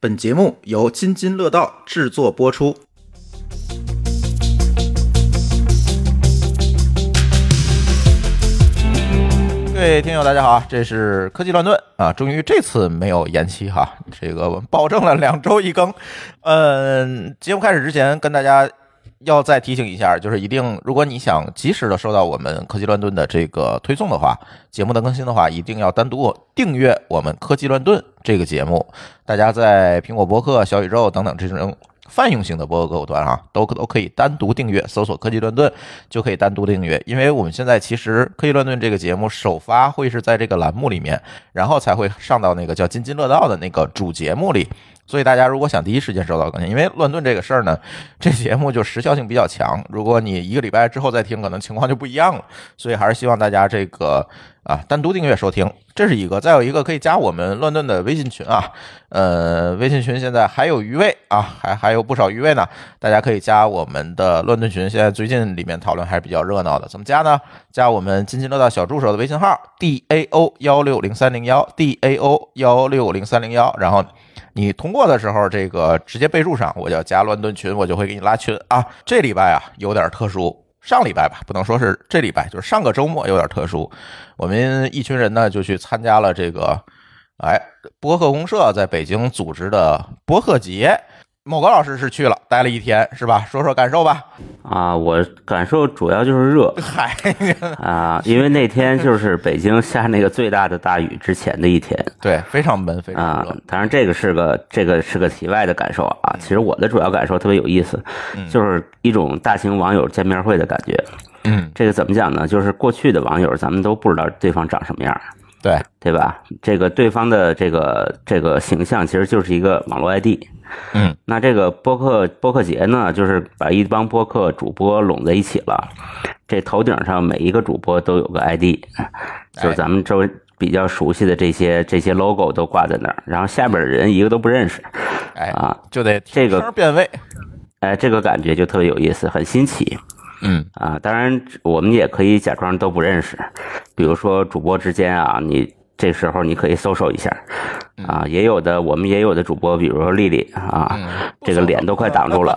本节目由津津乐道制作播出。各位听友，大家好，这是科技乱炖啊，终于这次没有延期哈，这个保证了两周一更。嗯，节目开始之前跟大家要再提醒一下，就是一定，如果你想及时的收到我们科技乱炖的这个推送的话，节目的更新的话，一定要单独订阅我们科技乱炖这个节目。大家在苹果播客、小宇宙等等这种。泛用型的播客客户端啊，都都可以单独订阅，搜索“科技乱炖”就可以单独订阅。因为我们现在其实“科技乱炖”这个节目首发会是在这个栏目里面，然后才会上到那个叫“津津乐道”的那个主节目里。所以大家如果想第一时间收到更新，因为乱炖这个事儿呢，这节目就时效性比较强。如果你一个礼拜之后再听，可能情况就不一样了。所以还是希望大家这个啊单独订阅收听，这是一个。再有一个可以加我们乱炖的微信群啊，呃，微信群现在还有余位啊，还还有不少余位呢。大家可以加我们的乱炖群，现在最近里面讨论还是比较热闹的。怎么加呢？加我们津津乐道小助手的微信号 d a o 幺六零三零幺 d a o 幺六零三零幺，然后。你通过的时候，这个直接备注上，我叫加乱炖群，我就会给你拉群啊。这礼拜啊有点特殊，上礼拜吧，不能说是这礼拜，就是上个周末有点特殊。我们一群人呢就去参加了这个，哎，博客公社在北京组织的博客节。某个老师是去了，待了一天，是吧？说说感受吧。啊，我感受主要就是热。嗨，啊，因为那天就是北京下那个最大的大雨之前的一天。对，非常闷，非常热。当然，这个是个这个是个题外的感受啊。其实我的主要感受特别有意思，就是一种大型网友见面会的感觉。嗯，这个怎么讲呢？就是过去的网友，咱们都不知道对方长什么样。对，对吧？这个对方的这个这个形象，其实就是一个网络 ID。嗯，那这个播客播客节呢，就是把一帮播客主播拢在一起了。这头顶上每一个主播都有个 ID，就是咱们周围比较熟悉的这些这些 logo 都挂在那儿，然后下边的人一个都不认识。哎啊，就得这个变位。哎，这个感觉就特别有意思，很新奇。嗯啊，当然我们也可以假装都不认识，比如说主播之间啊，你。这时候你可以搜索一下，啊，也有的我们也有的主播，比如说丽丽啊，这个脸都快挡住了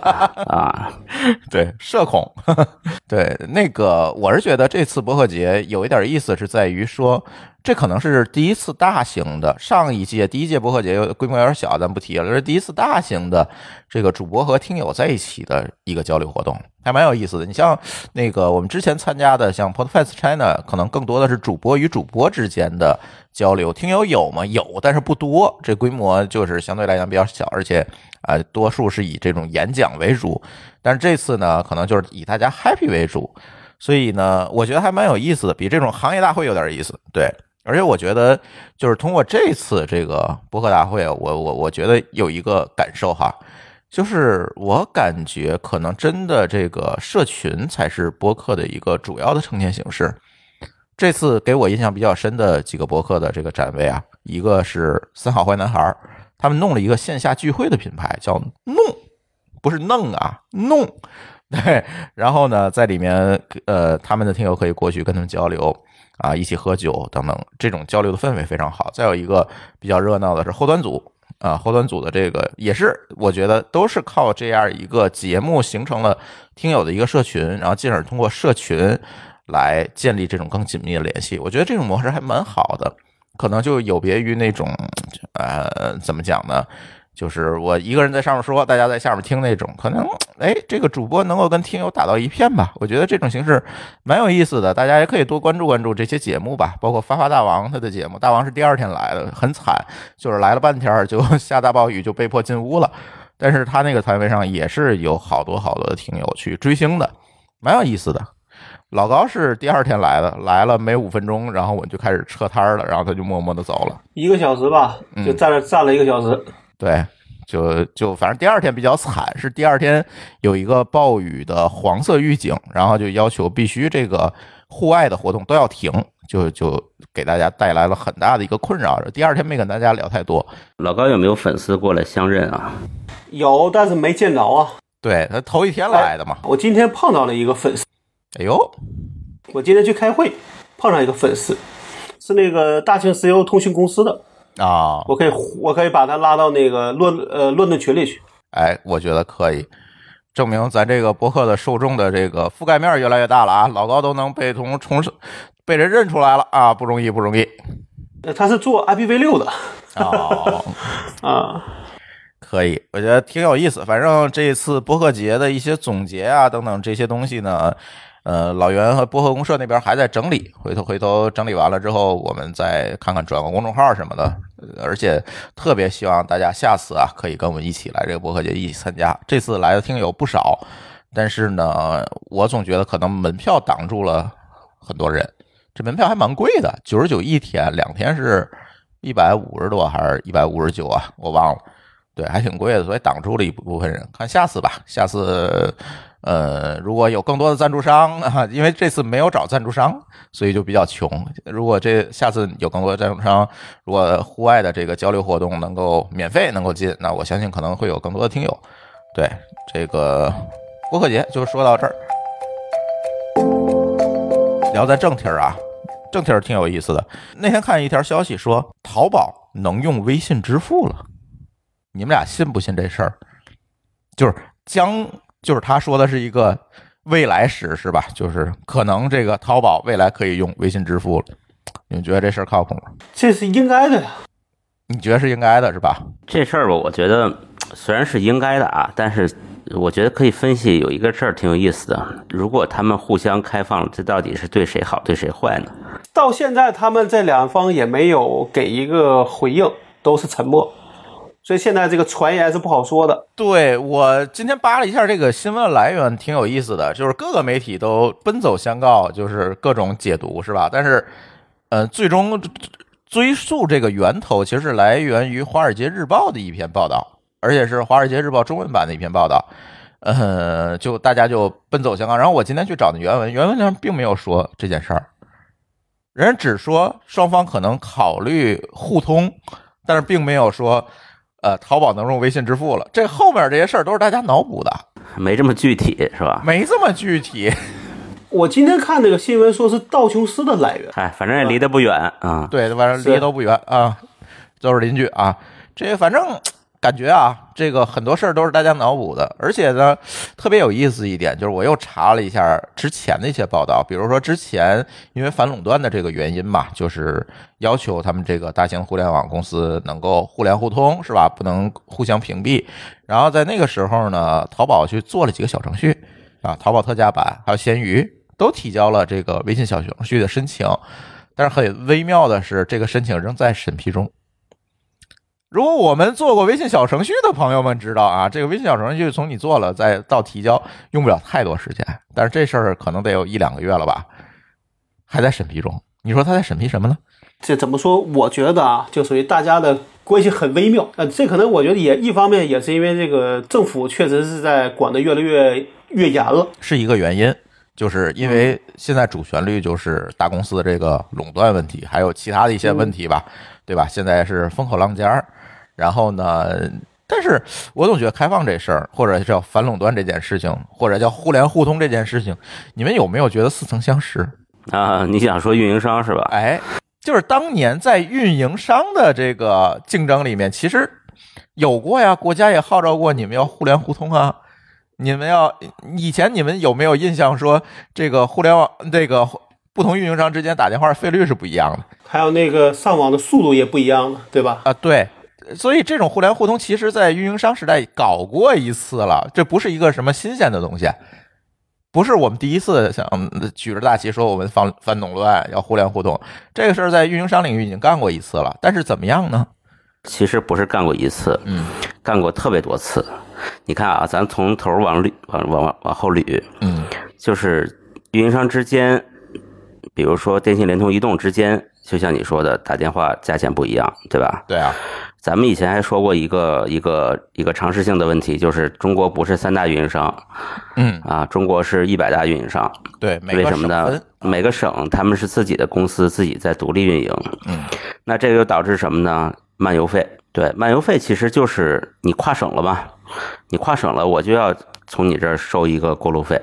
啊，对，社恐，对，那个我是觉得这次博客节有一点意思，是在于说。这可能是第一次大型的，上一届第一届博客节规模有点小，咱不提了。这是第一次大型的这个主播和听友在一起的一个交流活动，还蛮有意思的。你像那个我们之前参加的，像 Podcast China，可能更多的是主播与主播之间的交流。听友有吗？有，但是不多。这规模就是相对来讲比较小，而且啊，多数是以这种演讲为主。但是这次呢，可能就是以大家 happy 为主，所以呢，我觉得还蛮有意思的，比这种行业大会有点意思。对。而且我觉得，就是通过这次这个博客大会，我我我觉得有一个感受哈，就是我感觉可能真的这个社群才是博客的一个主要的呈现形式。这次给我印象比较深的几个博客的这个展位啊，一个是三好坏男孩，他们弄了一个线下聚会的品牌，叫弄，不是弄啊，弄，对，然后呢，在里面呃，他们的听友可以过去跟他们交流。啊，一起喝酒等等，这种交流的氛围非常好。再有一个比较热闹的是后端组啊，后端组的这个也是，我觉得都是靠这样一个节目形成了听友的一个社群，然后进而通过社群来建立这种更紧密的联系。我觉得这种模式还蛮好的，可能就有别于那种呃，怎么讲呢？就是我一个人在上面说，大家在下面听那种，可能哎，这个主播能够跟听友打到一片吧？我觉得这种形式蛮有意思的，大家也可以多关注关注这些节目吧。包括发发大王他的节目，大王是第二天来的，很惨，就是来了半天就 下大暴雨，就被迫进屋了。但是他那个摊位上也是有好多好多的听友去追星的，蛮有意思的。老高是第二天来的，来了没五分钟，然后我就开始撤摊了，然后他就默默的走了，一个小时吧，就站了站了一个小时。对，就就反正第二天比较惨，是第二天有一个暴雨的黄色预警，然后就要求必须这个户外的活动都要停，就就给大家带来了很大的一个困扰。第二天没跟大家聊太多。老高有没有粉丝过来相认啊？有，但是没见着啊。对他头一天来的嘛。我今天碰到了一个粉丝。哎呦，我今天去开会碰上一个粉丝，是那个大庆石油通讯公司的。啊，我可以我可以把他拉到那个论呃论论群里去。哎，我觉得可以，证明咱这个博客的受众的这个覆盖面越来越大了啊！老高都能被从重被人认出来了啊，不容易，不容易。呃他是做 IPv 六的哦，啊，可以，我觉得挺有意思。反正这一次博客节的一些总结啊，等等这些东西呢，呃，老袁和播客公社那边还在整理，回头回头整理完了之后，我们再看看转个公众号什么的。而且特别希望大家下次啊，可以跟我们一起来这个博客节一起参加。这次来的听友不少，但是呢，我总觉得可能门票挡住了很多人。这门票还蛮贵的，九十九一天，两天是一百五十多还是一百五十九啊？我忘了。对，还挺贵的，所以挡住了一部分人。看下次吧，下次，呃，如果有更多的赞助商啊，因为这次没有找赞助商，所以就比较穷。如果这下次有更多的赞助商，如果户外的这个交流活动能够免费能够进，那我相信可能会有更多的听友。对，这个播客节就说到这儿。聊咱正题儿啊，正题儿挺有意思的。那天看一条消息说，淘宝能用微信支付了。你们俩信不信这事儿？就是将，就是他说的是一个未来时，是吧？就是可能这个淘宝未来可以用微信支付了。你们觉得这事儿靠谱吗？这是应该的呀。你觉得是应该的，是吧？这事儿吧，我觉得虽然是应该的啊，但是我觉得可以分析有一个事儿挺有意思的。如果他们互相开放了，这到底是对谁好，对谁坏呢？到现在他们这两方也没有给一个回应，都是沉默，所以现在这个传言是不好说的。对我今天扒了一下这个新闻来源，挺有意思的，就是各个媒体都奔走相告，就是各种解读，是吧？但是，呃，最终追溯这个源头，其实是来源于《华尔街日报》的一篇报道，而且是《华尔街日报》中文版的一篇报道。呃，就大家就奔走相告。然后我今天去找的原文，原文上并没有说这件事儿，人只说双方可能考虑互通，但是并没有说。呃，淘宝能用微信支付了，这后面这些事儿都是大家脑补的，没这么具体是吧？没这么具体。我今天看那个新闻说是道琼斯的来源，哎，反正也离得不远啊。对，反正离得都不远啊，都是邻居啊。这反正感觉啊，这个很多事儿都是大家脑补的，而且呢，特别有意思一点就是，我又查了一下之前的一些报道，比如说之前因为反垄断的这个原因嘛，就是要求他们这个大型互联网公司能够互联互通，是吧？不能互相屏蔽。然后在那个时候呢，淘宝去做了几个小程序啊，淘宝特价版还有闲鱼都提交了这个微信小程序的申请，但是很微妙的是，这个申请仍在审批中。如果我们做过微信小程序的朋友们知道啊，这个微信小程序从你做了再到提交用不了太多时间，但是这事儿可能得有一两个月了吧，还在审批中。你说他在审批什么呢？这怎么说？我觉得啊，就属于大家的关系很微妙。呃，这可能我觉得也一方面也是因为这个政府确实是在管得越来越越严了。是一个原因，就是因为现在主旋律就是大公司的这个垄断问题，还有其他的一些问题吧，对吧？现在是风口浪尖儿。然后呢？但是我总觉得开放这事儿，或者叫反垄断这件事情，或者叫互联互通这件事情，你们有没有觉得似曾相识？啊，你想说运营商是吧？哎，就是当年在运营商的这个竞争里面，其实有过呀，国家也号召过你们要互联互通啊。你们要以前你们有没有印象说这个互联网这个不同运营商之间打电话费率是不一样的？还有那个上网的速度也不一样了，对吧？啊，对。所以这种互联互通，其实在运营商时代搞过一次了，这不是一个什么新鲜的东西，不是我们第一次想举着大旗说我们反反垄断要互联互通，这个事儿在运营商领域已经干过一次了。但是怎么样呢？其实不是干过一次，嗯，干过特别多次。你看啊，咱从头往捋，往往往后捋，嗯，就是运营商之间，比如说电信、联通、移动之间，就像你说的，打电话价钱不一样，对吧？对啊。咱们以前还说过一个一个一个常识性的问题，就是中国不是三大运营商，嗯啊，中国是一百大运营商，对，为什么呢？每个省他们是自己的公司，自己在独立运营，嗯，那这个又导致什么呢？漫游费，对，漫游费其实就是你跨省了嘛，你跨省了，我就要从你这儿收一个过路费，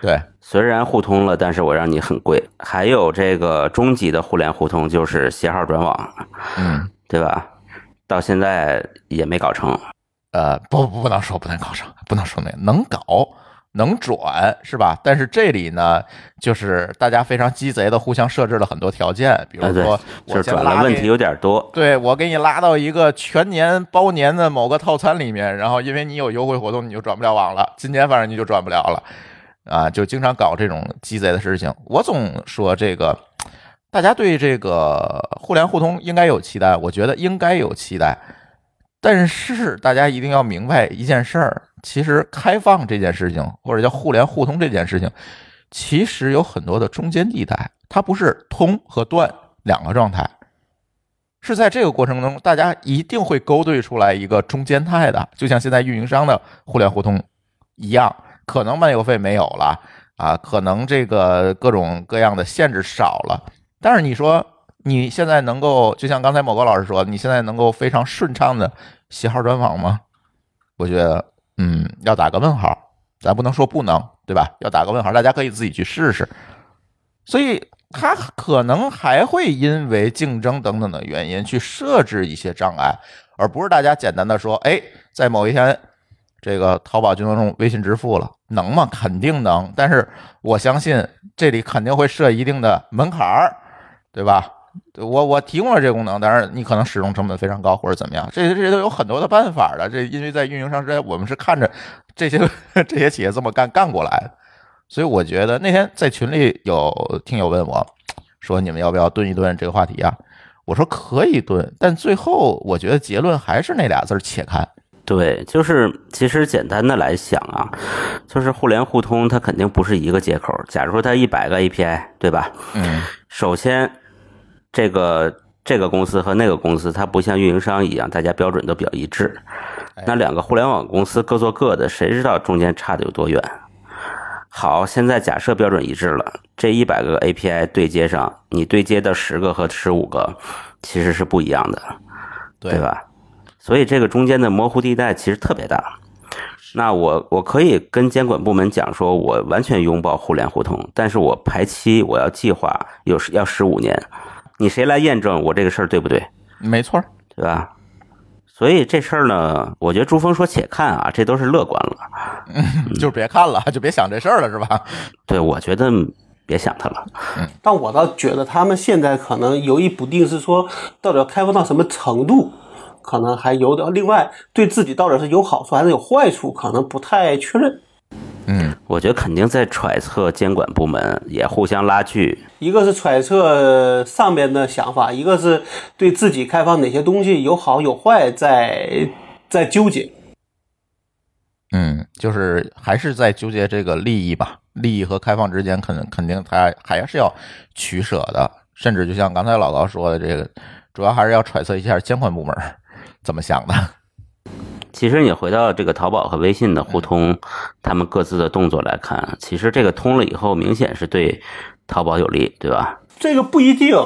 对，虽然互通了，但是我让你很贵。还有这个中级的互联互通，就是携号转网，嗯。对吧？到现在也没搞成。呃，不不不能说不能搞成，不能说那能搞能转是吧？但是这里呢，就是大家非常鸡贼的互相设置了很多条件，比如说就是我转了问题有点多。对我给你拉到一个全年包年的某个套餐里面，然后因为你有优惠活动，你就转不了网了。今年反正你就转不了了，啊，就经常搞这种鸡贼的事情。我总说这个，大家对这个互联互通应该有期待，我觉得应该有期待。但是大家一定要明白一件事儿，其实开放这件事情，或者叫互联互通这件事情，其实有很多的中间地带，它不是通和断两个状态。是在这个过程中，大家一定会勾兑出来一个中间态的，就像现在运营商的互联互通一样，可能漫游费没有了啊，可能这个各种各样的限制少了，但是你说你现在能够，就像刚才某个老师说，你现在能够非常顺畅的携号转网吗？我觉得，嗯，要打个问号，咱不能说不能，对吧？要打个问号，大家可以自己去试试。所以它可能还会因为竞争等等的原因去设置一些障碍，而不是大家简单的说，哎，在某一天，这个淘宝就能用微信支付了，能吗？肯定能，但是我相信这里肯定会设一定的门槛儿，对吧？我我提供了这个功能，但是你可能使用成本非常高或者怎么样，这些这些都有很多的办法的。这因为在运营商之间，我们是看着这些 这些企业这么干干过来的。所以我觉得那天在群里有听友问我，说你们要不要蹲一蹲这个话题啊？我说可以蹲，但最后我觉得结论还是那俩字儿：且看。对，就是其实简单的来想啊，就是互联互通，它肯定不是一个接口。假如说它一百个 API，对吧？嗯，首先，这个这个公司和那个公司，它不像运营商一样，大家标准都比较一致。那两个互联网公司各做各的，谁知道中间差的有多远？好，现在假设标准一致了，这一百个 API 对接上，你对接的十个和十五个其实是不一样的，对吧？所以这个中间的模糊地带其实特别大。那我我可以跟监管部门讲说，我完全拥抱互联互通，但是我排期我要计划有要十五年，你谁来验证我这个事儿对不对？没错儿，对吧？所以这事儿呢，我觉得朱峰说且看啊，这都是乐观了。就别看了，就别想这事儿了，是吧？对，我觉得别想它了。但我倒觉得他们现在可能犹豫不定，是说到底要开放到什么程度，可能还有点。另外，对自己到底是有好处还是有坏处，可能不太确认。嗯，我觉得肯定在揣测监管部门也互相拉锯。一个是揣测上边的想法，一个是对自己开放哪些东西有好有坏，在在纠结。嗯，就是还是在纠结这个利益吧，利益和开放之间，肯肯定它还是要取舍的。甚至就像刚才老高说的，这个主要还是要揣测一下监管部门怎么想的。其实你回到这个淘宝和微信的互通，他们各自的动作来看，其实这个通了以后，明显是对淘宝有利，对吧？这个不一定，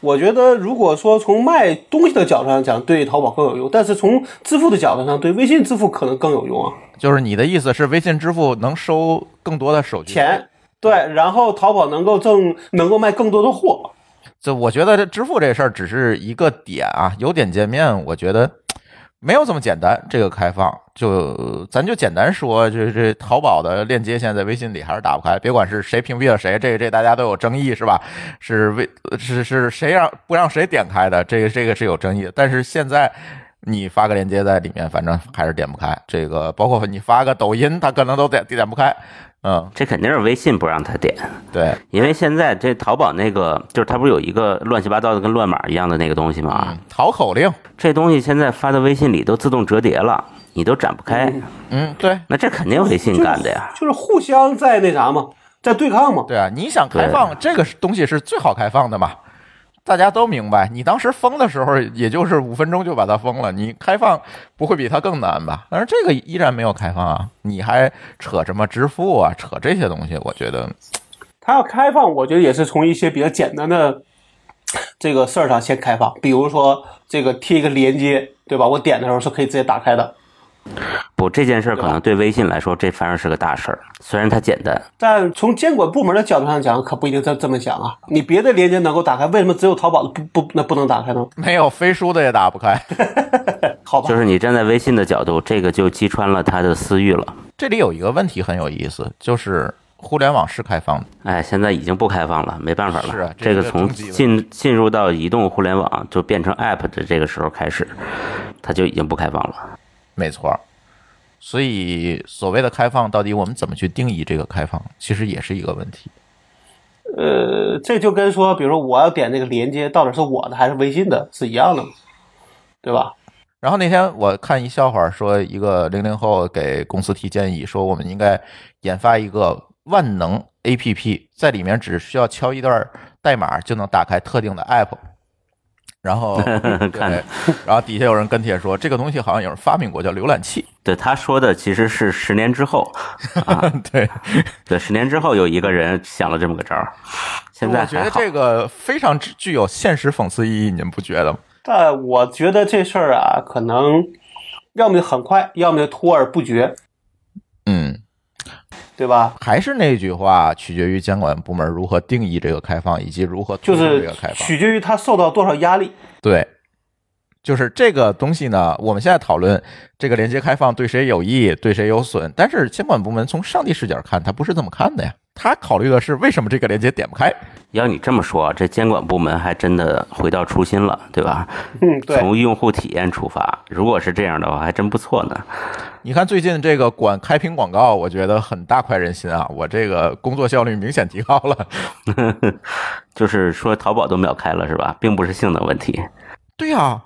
我觉得如果说从卖东西的角度上讲，对淘宝更有用，但是从支付的角度上，对微信支付可能更有用啊。就是你的意思是，微信支付能收更多的手续费钱，对，然后淘宝能够挣，能够卖更多的货。这我觉得这支付这事儿只是一个点啊，有点见面，我觉得没有这么简单。这个开放，就咱就简单说，这这淘宝的链接现在在微信里还是打不开，别管是谁屏蔽了谁，这这大家都有争议是吧？是为是是谁让不让谁点开的？这个这个是有争议的。但是现在你发个链接在里面，反正还是点不开。这个包括你发个抖音，它可能都点点不开。嗯，这肯定是微信不让他点，对，因为现在这淘宝那个，就是它不是有一个乱七八糟的跟乱码一样的那个东西吗？嗯，淘口令，这东西现在发到微信里都自动折叠了，你都展不开，嗯，对。那这肯定微信干的呀。就是互相在那啥嘛，在对抗嘛。对啊，你想开放这个东西是最好开放的嘛？大家都明白，你当时封的时候，也就是五分钟就把它封了，你开放不会比它更难吧？但是这个依然没有开放啊，你还扯什么支付啊，扯这些东西，我觉得，它要开放，我觉得也是从一些比较简单的这个事儿上先开放，比如说这个贴一个连接，对吧？我点的时候是可以直接打开的。不，这件事儿可能对微信来说，这反而是个大事儿。虽然它简单，但从监管部门的角度上讲，可不一定这这么想啊。你别的链接能够打开，为什么只有淘宝的不不那不能打开呢？没有飞书的也打不开。好吧，就是你站在微信的角度，这个就击穿了他的私欲了。这里有一个问题很有意思，就是互联网是开放的，哎，现在已经不开放了，没办法了。是啊这这个从进进入到移动互联网就变成 App 的这个时候开始，它就已经不开放了。没错儿。所以所谓的开放，到底我们怎么去定义这个开放，其实也是一个问题。呃，这就跟说，比如说我要点那个连接，到底是我的还是微信的，是一样的嘛，对吧？然后那天我看一笑话，说一个零零后给公司提建议，说我们应该研发一个万能 APP，在里面只需要敲一段代码就能打开特定的 App。然后，看，然后底下有人跟帖说，这个东西好像有人发明过，叫浏览器。对，他说的其实是十年之后。啊，对，对，十年之后有一个人想了这么个招儿，现在我觉得这个非常具具有现实讽刺意义，你们不觉得吗？但我觉得这事儿啊，可能要么就很快，要么就拖而不决，嗯，对吧？还是那句话，取决于监管部门如何定义这个开放，以及如何推动就是这个开放。取决于它受到多少压力。对，就是这个东西呢，我们现在讨论这个连接开放对谁有益，对谁有损，但是监管部门从上帝视角看，他不是这么看的呀。他考虑的是为什么这个连接点不开。要你这么说，这监管部门还真的回到初心了，对吧？嗯，对，从用户体验出发，如果是这样的话，还真不错呢。你看最近这个管开屏广告，我觉得很大快人心啊，我这个工作效率明显提高了。就是说淘宝都秒开了是吧？并不是性能问题。对呀、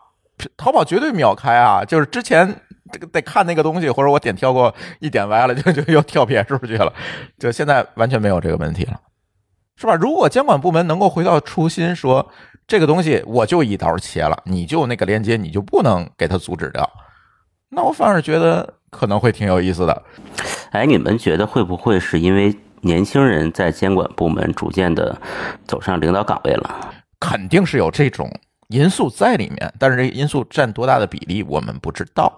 淘宝绝对秒开啊！就是之前这个得看那个东西，或者我点跳过一点歪了，就就又跳别处去了，就现在完全没有这个问题了，是吧？如果监管部门能够回到初心，说这个东西我就一刀切了，你就那个链接你就不能给它阻止掉，那我反而觉得可能会挺有意思的。哎，你们觉得会不会是因为年轻人在监管部门逐渐的走上领导岗位了？肯定是有这种因素在里面，但是这个因素占多大的比例我们不知道。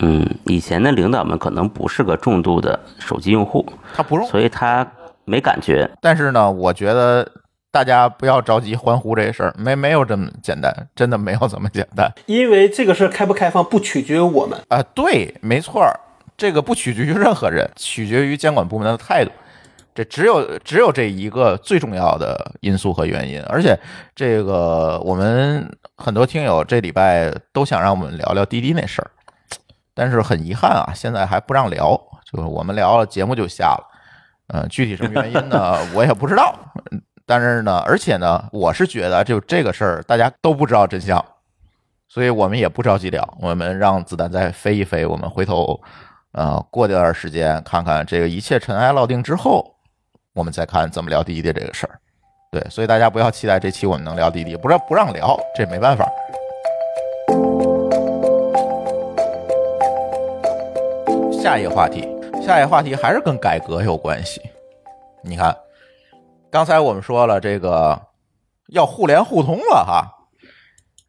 嗯，以前的领导们可能不是个重度的手机用户，他不用所以他没感觉。但是呢，我觉得大家不要着急欢呼这事儿，没没有这么简单，真的没有这么简单因为这个事儿开不开放不取决于我们，啊、对，没错儿，这个不取决于任何人，取决于监管部门的态度。这只有只有这一个最重要的因素和原因，而且这个我们很多听友这礼拜都想让我们聊聊滴滴那事儿，但是很遗憾啊，现在还不让聊，就是我们聊了节目就下了，呃，具体什么原因呢，我也不知道。嗯但是呢，而且呢，我是觉得就这个事儿大家都不知道真相，所以我们也不着急聊，我们让子弹再飞一飞，我们回头呃过段时间看看这个一切尘埃落定之后，我们再看怎么聊滴滴这个事儿。对，所以大家不要期待这期我们能聊滴滴，不让不让聊，这没办法。下一个话题，下一个话题还是跟改革有关系。你看，刚才我们说了这个要互联互通了哈，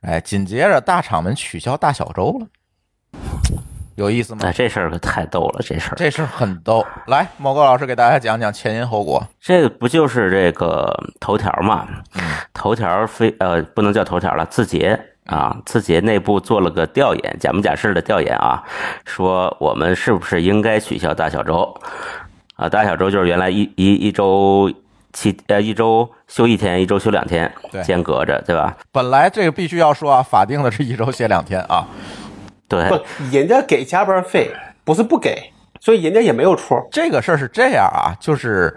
哎，紧接着大厂们取消大小周了，有意思吗哎，？这事儿可太逗了，这事儿。这事儿很逗。来，某个老师给大家讲讲前因后果。这个不就是这个头条嘛？头条非呃不能叫头条了，字节啊，字节内部做了个调研，假模假式的调研啊，说我们是不是应该取消大小周啊？大小周就是原来一一一周七呃一周休一天，一周休两天，间隔着，对吧？本来这个必须要说啊，法定的是一周歇两天啊。对，不，人家给加班费，不是不给，所以人家也没有错。这个事儿是这样啊，就是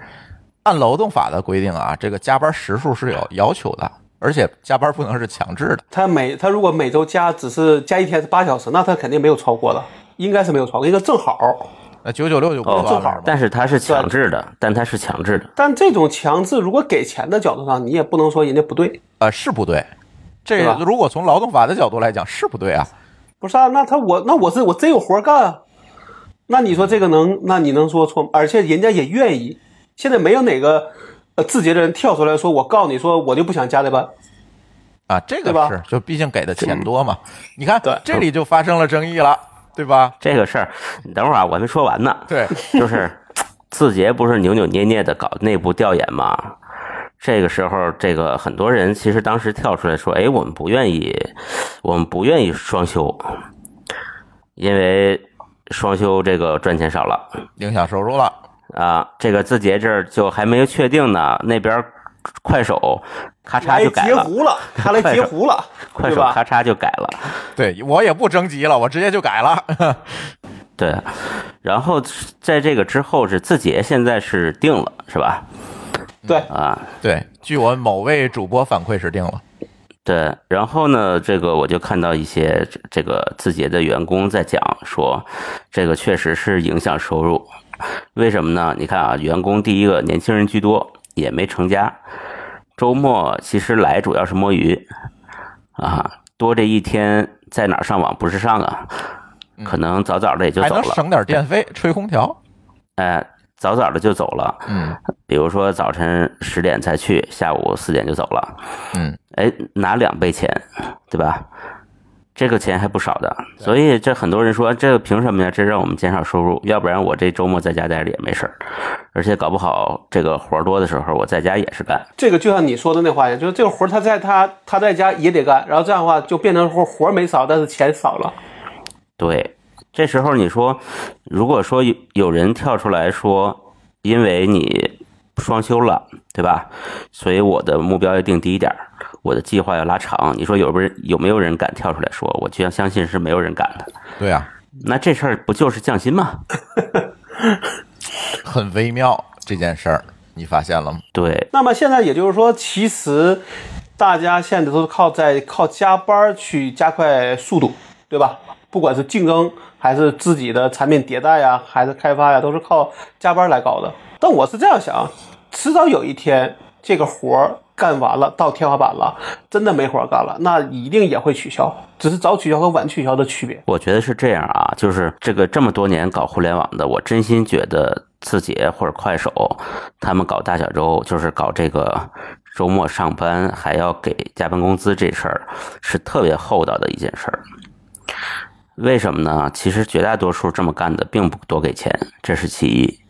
按劳动法的规定啊，这个加班时数是有要求的，而且加班不能是强制的。他每他如果每周加只是加一天是八小时，那他肯定没有超过的，应该是没有超过，应该正好。那九九六就不正好但是它是强制的，但它是强制的。但这种强制，如果给钱的角度上，你也不能说人家不对，呃是不对。这个如果从劳动法的角度来讲是不对啊。不是啊？那他我那我是我真有活干啊，那你说这个能？那你能说错吗？而且人家也愿意，现在没有哪个呃字节的人跳出来说，我告诉你说我就不想加这班，啊，这个吧是，就毕竟给的钱多嘛。你看对这里就发生了争议了，对吧？这个事儿，你等会儿啊，我还没说完呢。对，就是 字节不是扭扭捏捏的搞内部调研吗？这个时候，这个很多人其实当时跳出来说：“哎，我们不愿意，我们不愿意双休，因为双休这个赚钱少了影响收入了。啊。”这个字节这儿就还没有确定呢，那边快手咔嚓就改了，截胡了，他来截胡了，快？手咔嚓就改了。对我也不征集了，我直接就改了。对，然后在这个之后是字节现在是定了，是吧？对，啊，对，据我某位主播反馈是定了。对，然后呢，这个我就看到一些这这个字节的员工在讲说，这个确实是影响收入。为什么呢？你看啊，员工第一个年轻人居多，也没成家，周末其实来主要是摸鱼啊，多这一天在哪儿上网不是上啊？可能早早的也就走了，还能省点电费，吹空调。哎，早早的就走了。嗯比如说早晨十点才去，下午四点就走了。嗯，哎，拿两倍钱，对吧？这个钱还不少的，所以这很多人说，这个凭什么呀？这让我们减少收入，要不然我这周末在家待着也没事儿，而且搞不好这个活儿多的时候，我在家也是干。这个就像你说的那话一样，就是这个活儿他在他他在家也得干，然后这样的话就变成活活儿没少，但是钱少了。对，这时候你说，如果说有有人跳出来说，因为你双休了，对吧？所以我的目标要定低一点，我的计划要拉长。你说有没有有没有人敢跳出来说？我就相信是没有人敢的。对啊、那这事儿不就是降薪吗？很微妙这件事儿，你发现了吗？对，那么现在也就是说，其实大家现在都是靠在靠加班去加快速度，对吧？不管是竞争还是自己的产品迭代呀，还是开发呀，都是靠加班来搞的。但我是这样想，迟早有一天这个活儿干完了，到天花板了，真的没活干了，那一定也会取消，只是早取消和晚取消的区别。我觉得是这样啊，就是这个这么多年搞互联网的，我真心觉得字节或者快手，他们搞大小周，就是搞这个周末上班还要给加班工资这事儿，是特别厚道的一件事儿。为什么呢？其实绝大多数这么干的并不多给钱，这是其一。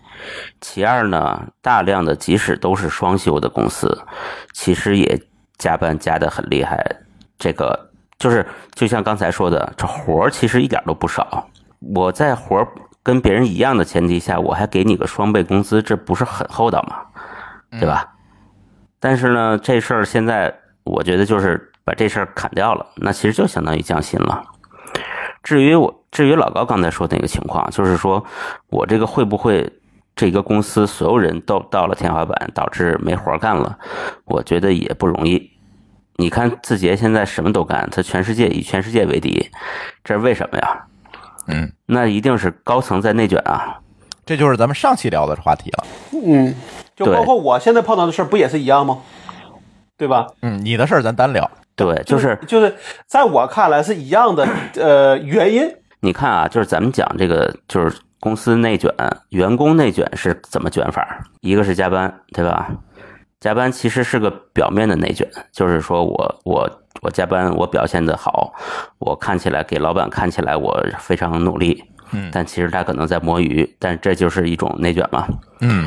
其二呢，大量的即使都是双休的公司，其实也加班加的很厉害。这个就是就像刚才说的，这活儿其实一点都不少。我在活儿跟别人一样的前提下，我还给你个双倍工资，这不是很厚道吗？对吧？但是呢，这事儿现在我觉得就是把这事儿砍掉了，那其实就相当于降薪了。至于我，至于老高刚才说的那个情况，就是说我这个会不会这个公司所有人都到了天花板，导致没活干了？我觉得也不容易。你看字节现在什么都干，它全世界以全世界为敌，这是为什么呀？嗯，那一定是高层在内卷啊。这就是咱们上期聊的话题了。嗯，就包括我现在碰到的事儿，不也是一样吗？对吧？嗯，你的事儿咱单聊。对，就是就是在我看来是一样的，呃，原因你看啊，就是咱们讲这个，就是公司内卷，员工内卷是怎么卷法？一个是加班，对吧？加班其实是个表面的内卷，就是说我我我加班，我表现的好，我看起来给老板看起来我非常努力，嗯但其实他可能在摸鱼，但这就是一种内卷嘛。嗯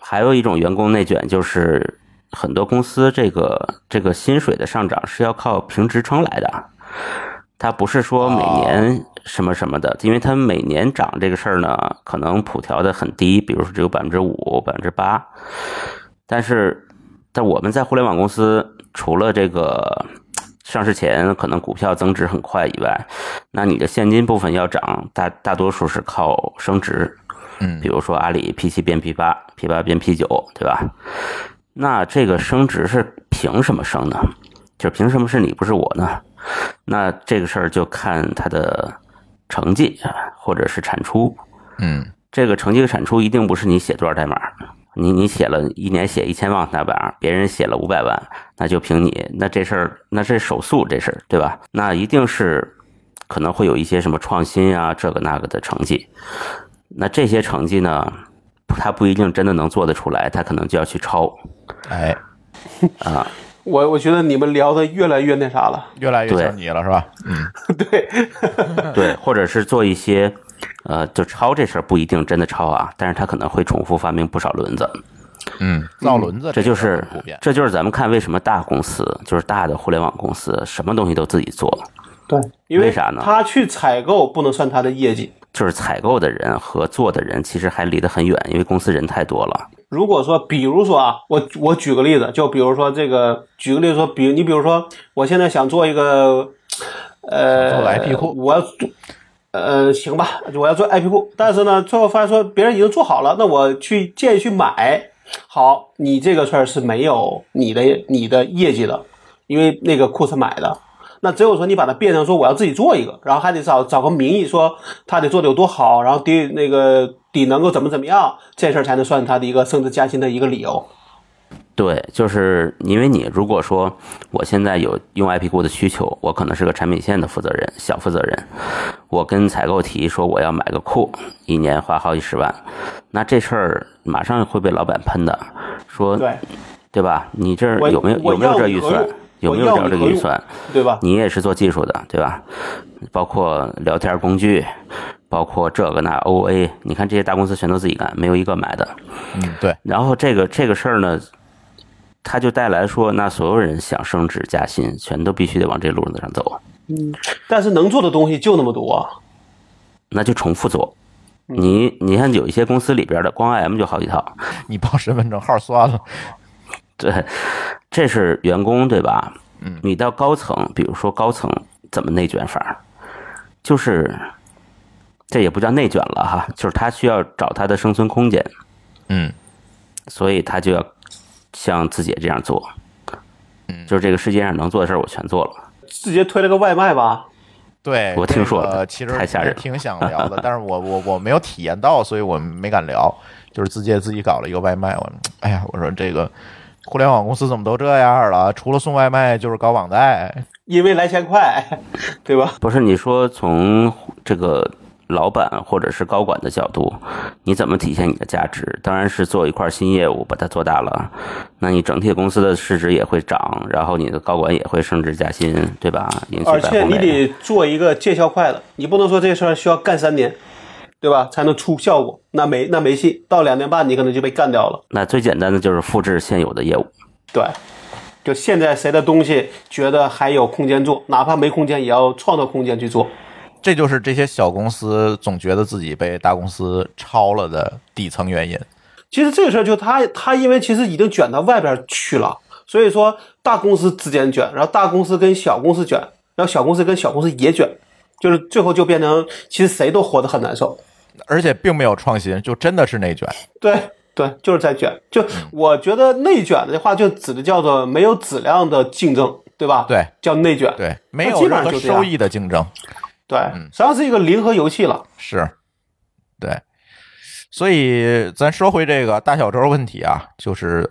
还有一种员工内卷，就是很多公司这个这个薪水的上涨是要靠评职称来的，它不是说每年什么什么的，因为它每年涨这个事儿呢，可能普调的很低，比如说只有百分之五、百分之八，但是但我们在互联网公司，除了这个。上市前可能股票增值很快以外，那你的现金部分要涨，大大多数是靠升值，嗯比如说阿里 P 七变 P 八，P 八变 P 九，对吧？那这个升值是凭什么升呢？就凭什么是你不是我呢？那这个事儿就看他的成绩啊或者是产出。嗯这个成绩和产出一定不是你写多少代码，你你写了一年写一千万代码，别人写了五百万，那就凭你，那这事儿那这手速这事儿对吧？那一定是可能会有一些什么创新啊，这个那个的成绩。那这些成绩呢，他不一定真的能做得出来，他可能就要去抄哎，啊。我我觉得你们聊的越来越那啥了。越来越对像你了，是吧？嗯，对，对，或者是做一些，呃，就抄这事儿不一定真的抄啊，但是他可能会重复发明不少轮子。嗯，造轮子个这就是普遍。这就是咱们看为什么大公司就是大的互联网公司什么东西都自己做，对，因为为啥呢他去采购不能算他的业绩。就是采购的人和做的人其实还离得很远，因为公司人太多了。如果说，比如说啊，我我举个例子，就比如说这个，举个例子说，比如你比如说，我现在想做一个，呃，做 IP 库我要做，呃，行吧，我要做 IP 库，但是呢，最后发现说别人已经做好了，那我去建议去买，好，你这个事儿是没有你的你的业绩的，因为那个库是买的。那只有说你把它变成说我要自己做一个，然后还得找找个名义说他得做的有多好，然后得那个得能够怎么怎么样，这事儿才能算他的一个升职加薪的一个理由。对，就是因为你如果说我现在有用 IP 库的需求，我可能是个产品线的负责人，小负责人，我跟采购提说我要买个库，一年花好几十万，那这事儿马上会被老板喷的，说对对吧？你这儿有没有有没有这预算？有没有这我要你何用个预算？对吧？你也是做技术的，对吧？包括聊天工具，包括这个那 OA，你看这些大公司全都自己干，没有一个买的。嗯，对，然后这个这个事儿呢，它就带来说，那所有人想升职加薪，全都必须得往这路子上走，嗯但是能做的东西就那么多。那就重复做。你你看有一些公司里边的光 IM 就好几套，你报身份证号算了。对，这是员工对吧？嗯，你到高层，比如说高层怎么内卷法？就是这也不叫内卷了哈，就是他需要找他的生存空间，嗯，所以他就要像自己这样做。嗯，就是这个世界上能做的事儿，我全做了。直接推了个外卖吧，对，我听说了这个其实太吓人挺想聊的，但是我我我没有体验到，所以我没敢聊。就是字节自己搞了一个外卖，我哎呀，我说这个互联网公司怎么都这样了？除了送外卖就是搞网贷，因为来钱快，对吧？不是你说从这个老板或者是高管的角度，你怎么体现你的价值？当然是做一块新业务，把它做大了，那你整体公司的市值也会涨，然后你的高管也会升职加薪，对吧？而且你。得做一个见效快的，你不能说这事儿需要干三年，对吧？才能出效果，那没那没戏，到两年半你可能就被干掉了。那最简单的就是复制现有的业务。对，就现在谁的东西觉得还有空间做，哪怕没空间，也要创造空间去做。这就是这些小公司总觉得自己被大公司超了的底层原因。其实这个事儿就他他因为其实已经卷到外边去了，所以说大公司之间卷，然后大公司跟小公司卷，然后小公司跟小公司也卷，就是最后就变成其实谁都活得很难受。而且并没有创新，就真的是内卷。对对，就是在卷。就我觉得内卷的话，就指的叫做没有质量的竞争，对吧？对，叫内卷。对，没有任何收益的竞争。对，实际上是一个零和游戏了。是，对，所以咱说回这个大小周问题啊，就是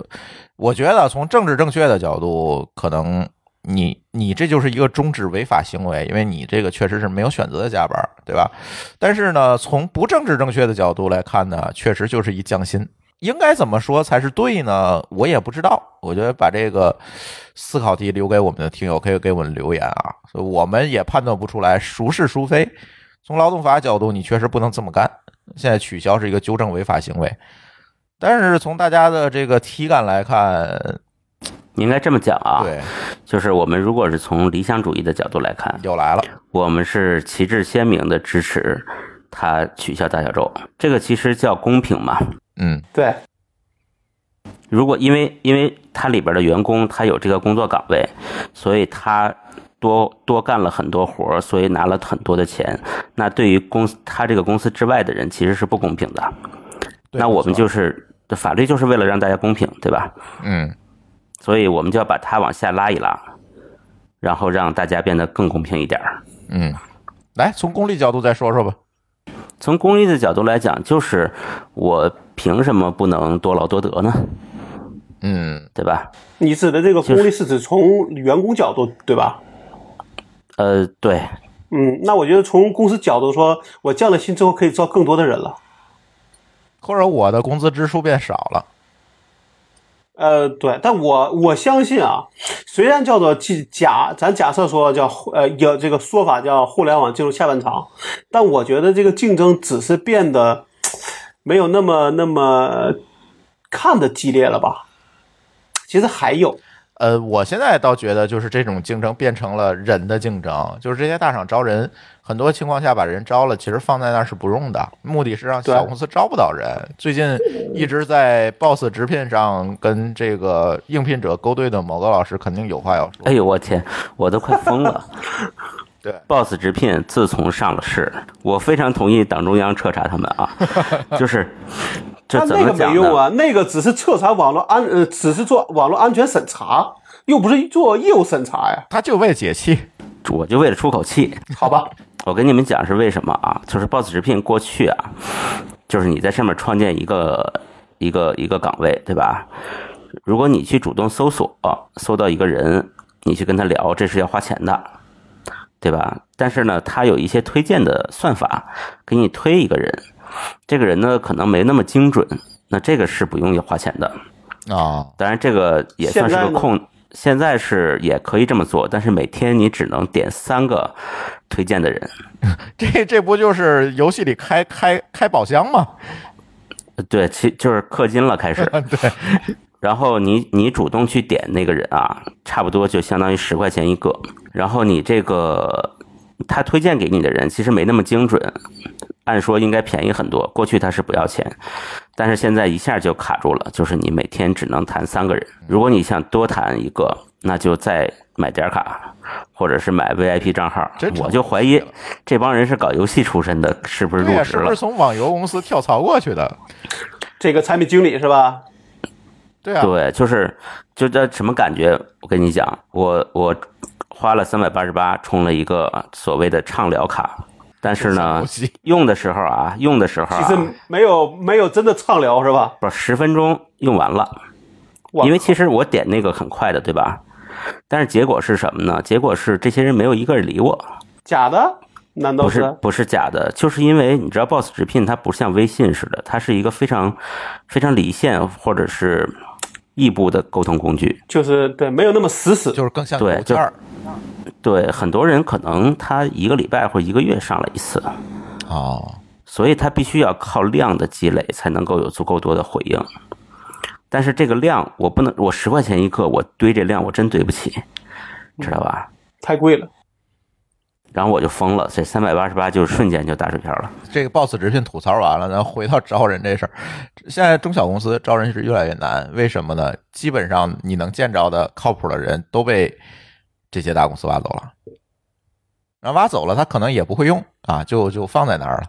我觉得从政治正确的角度，可能你你这就是一个终止违法行为，因为你这个确实是没有选择的加班，对吧？但是呢，从不政治正确的角度来看呢，确实就是一降薪。应该怎么说才是对呢？我也不知道。我觉得把这个思考题留给我们的听友，可以给我们留言啊。所以我们也判断不出来孰是孰非。从劳动法角度，你确实不能这么干。现在取消是一个纠正违法行为，但是从大家的这个体感来看，应该这么讲啊，对，就是我们如果是从理想主义的角度来看，又来了。我们是旗帜鲜明的支持他取消大小周，这个其实叫公平嘛。嗯，对，如果因为因为它里边的员工他有这个工作岗位，所以他多多干了很多活儿，所以拿了很多的钱。那对于公司他这个公司之外的人其实是不公平的。那我们就是法律就是为了让大家公平，对吧？嗯，所以我们就要把它往下拉一拉，然后让大家变得更公平一点儿。嗯，来从功利角度再说说吧。从公利的角度来讲，就是我凭什么不能多劳多得呢？嗯，对吧？你指的这个功利是指从员工角度，对吧？呃，对，嗯，那我觉得从公司角度说，我降了薪之后可以招更多的人了。或者我的工资支出变少了。呃，对，但我我相信啊，虽然叫做假，咱假设说叫呃有这个说法叫互联网进入下半场，但我觉得这个竞争只是变得没有那么那么看的激烈了吧？其实还有，呃，我现在倒觉得就是这种竞争变成了人的竞争，就是这些大厂招人，很多情况下把人招了，其实放在那儿是不用的，目的是让小公司招不到人。最近一直在 Boss 直聘上跟这个应聘者勾兑的某个老师肯定有话要说。哎呦我天，我都快疯了。对 Boss 直聘自从上了市，我非常同意党中央彻查他们啊，就是这但那个怎么讲？没用啊，那个只是彻查网络安呃，只是做网络安全审查，又不是做业务审查呀，他就为解气，我就为了出口气，好吧？我跟你们讲是为什么啊？就是 Boss 直聘过去啊，就是你在上面创建一个一个一个岗位，对吧？如果你去主动搜索，搜到一个人，你去跟他聊，这是要花钱的，对吧？但是呢，他有一些推荐的算法，给你推一个人，这个人呢可能没那么精准，那这个是不用花钱的。啊，当然，这个也算是个空。现在是也可以这么做，但是每天你只能点三个推荐的人。这这不就是游戏里开开开宝箱吗？对，其就是氪金了，开始。对，然后你你主动去点那个人啊，差不多就相当于十块钱一个。然后你这个他推荐给你的人其实没那么精准，按说应该便宜很多。过去他是不要钱，但是现在一下就卡住了，就是你每天只能谈三个人。如果你想多谈一个，那就再买点卡，或者是买 VIP 账号我就怀疑这帮人是搞游戏出身的，是不是入职了是不是？从网游公司跳槽过去的？这个产品经理是吧？对啊，对，就是就这什么感觉？我跟你讲，我我花了三百八十八充了一个所谓的畅聊卡，但是呢，用的时候啊，用的时候其实啊，没有没有真的畅聊是吧？不是十分钟用完了，因为其实我点那个很快的，对吧？但是结果是什么呢？结果是这些人没有一个人理我，假的？难道不是不是假的，就是因为你知道，Boss 直聘它不像微信似的，它是一个非常非常离线或者是异步的沟通工具。就是对，没有那么死死。就是更像对对，很多人可能他一个礼拜或者一个月上了一次，哦。所以他必须要靠量的积累才能够有足够多的回应。但是这个量我不能，我十块钱一个，我堆这量我真堆不起，知道吧？太贵了。然后我就疯了，这三百八十八就瞬间就打水漂了。这个 boss 直聘吐槽完了，咱回到招人这事儿。现在中小公司招人是越来越难，为什么呢？基本上你能见着的靠谱的人都被这些大公司挖走了，然后挖走了，他可能也不会用啊，就就放在那儿了，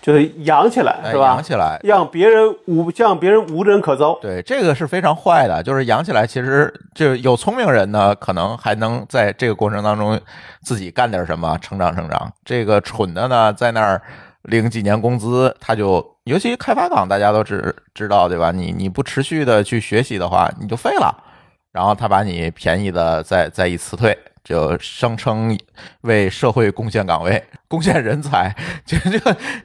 就是养起来哎是吧？养起来。让别人无让别人无人可招。对，这个是非常坏的，就是养起来，其实就有聪明人呢，可能还能在这个过程当中自己干点什么，成长成长。这个蠢的呢，在那儿领几年工资，他就尤其开发岗，大家都知知道对吧？你你不持续的去学习的话，你就废了。然后他把你便宜的再再一辞退，就声称为社会贡献岗位、贡献人才，就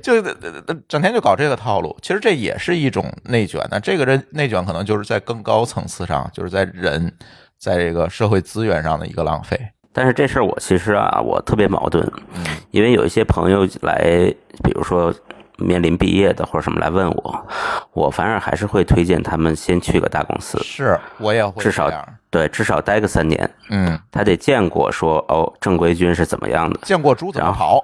就就整天就搞这个套路。其实这也是一种内卷。那这个人内卷可能就是在更高层次上，就是在人在这个社会资源上的一个浪费。但是这事儿我其实啊，我特别矛盾，嗯因为有一些朋友来，比如说面临毕业的或者什么来问我，我反而还是会推荐他们先去个大公司，是我也会至少对，至少待个三年，嗯，他得见过说哦正规军是怎么样的，见过猪怎么跑？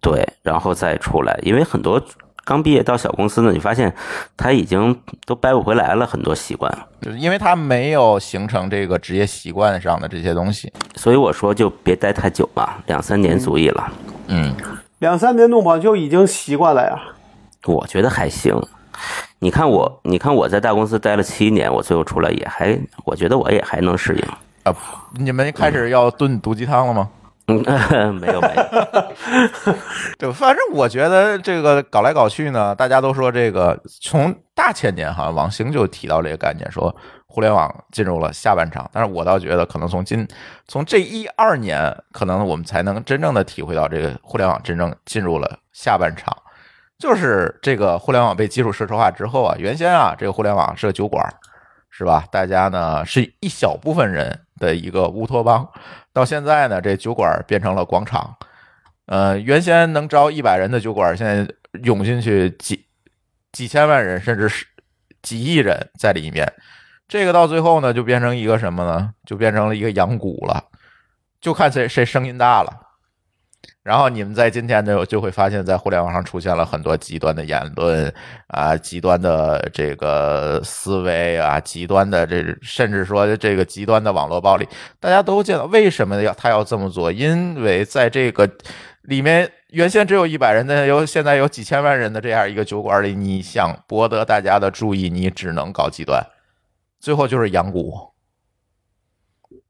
对，然后再出来，因为很多刚毕业到小公司呢，你发现他已经都掰不回来了，很多习惯，就是因为他没有形成这个职业习惯上的这些东西。所以我说就别待太久嘛，两三年足矣了。嗯，两三年弄跑就已经习惯了呀。我觉得还行。你看我，你看我在大公司待了七年，我最后出来也还，我觉得我也还能适应。啊，你们开始要炖毒鸡汤了吗？嗯，嗯没有 没有，对，反正我觉得这个搞来搞去呢，大家都说这个从大前年好像王兴就提到这个概念，说互联网进入了下半场。但是我倒觉得，可能从今从这一二年，可能我们才能真正的体会到这个互联网真正进入了下半场。就是这个互联网被基础设施化之后啊，原先啊，这个互联网是个酒馆，是吧？大家呢是一小部分人的一个乌托邦，到现在呢，这酒馆变成了广场。呃，原先能招一百人的酒馆，现在涌进去几几千万人，甚至是几亿人在里面。这个到最后呢，就变成一个什么呢？就变成了一个羊骨了，就看谁谁声音大了。然后你们在今天就就会发现，在互联网上出现了很多极端的言论啊，极端的这个思维啊，极端的这甚至说这个极端的网络暴力，大家都见到为什么要他要这么做？因为在这个里面，原先只有一百人的，有现在有几千万人的这样一个酒馆里，你想博得大家的注意，你只能搞极端，最后就是养蛊。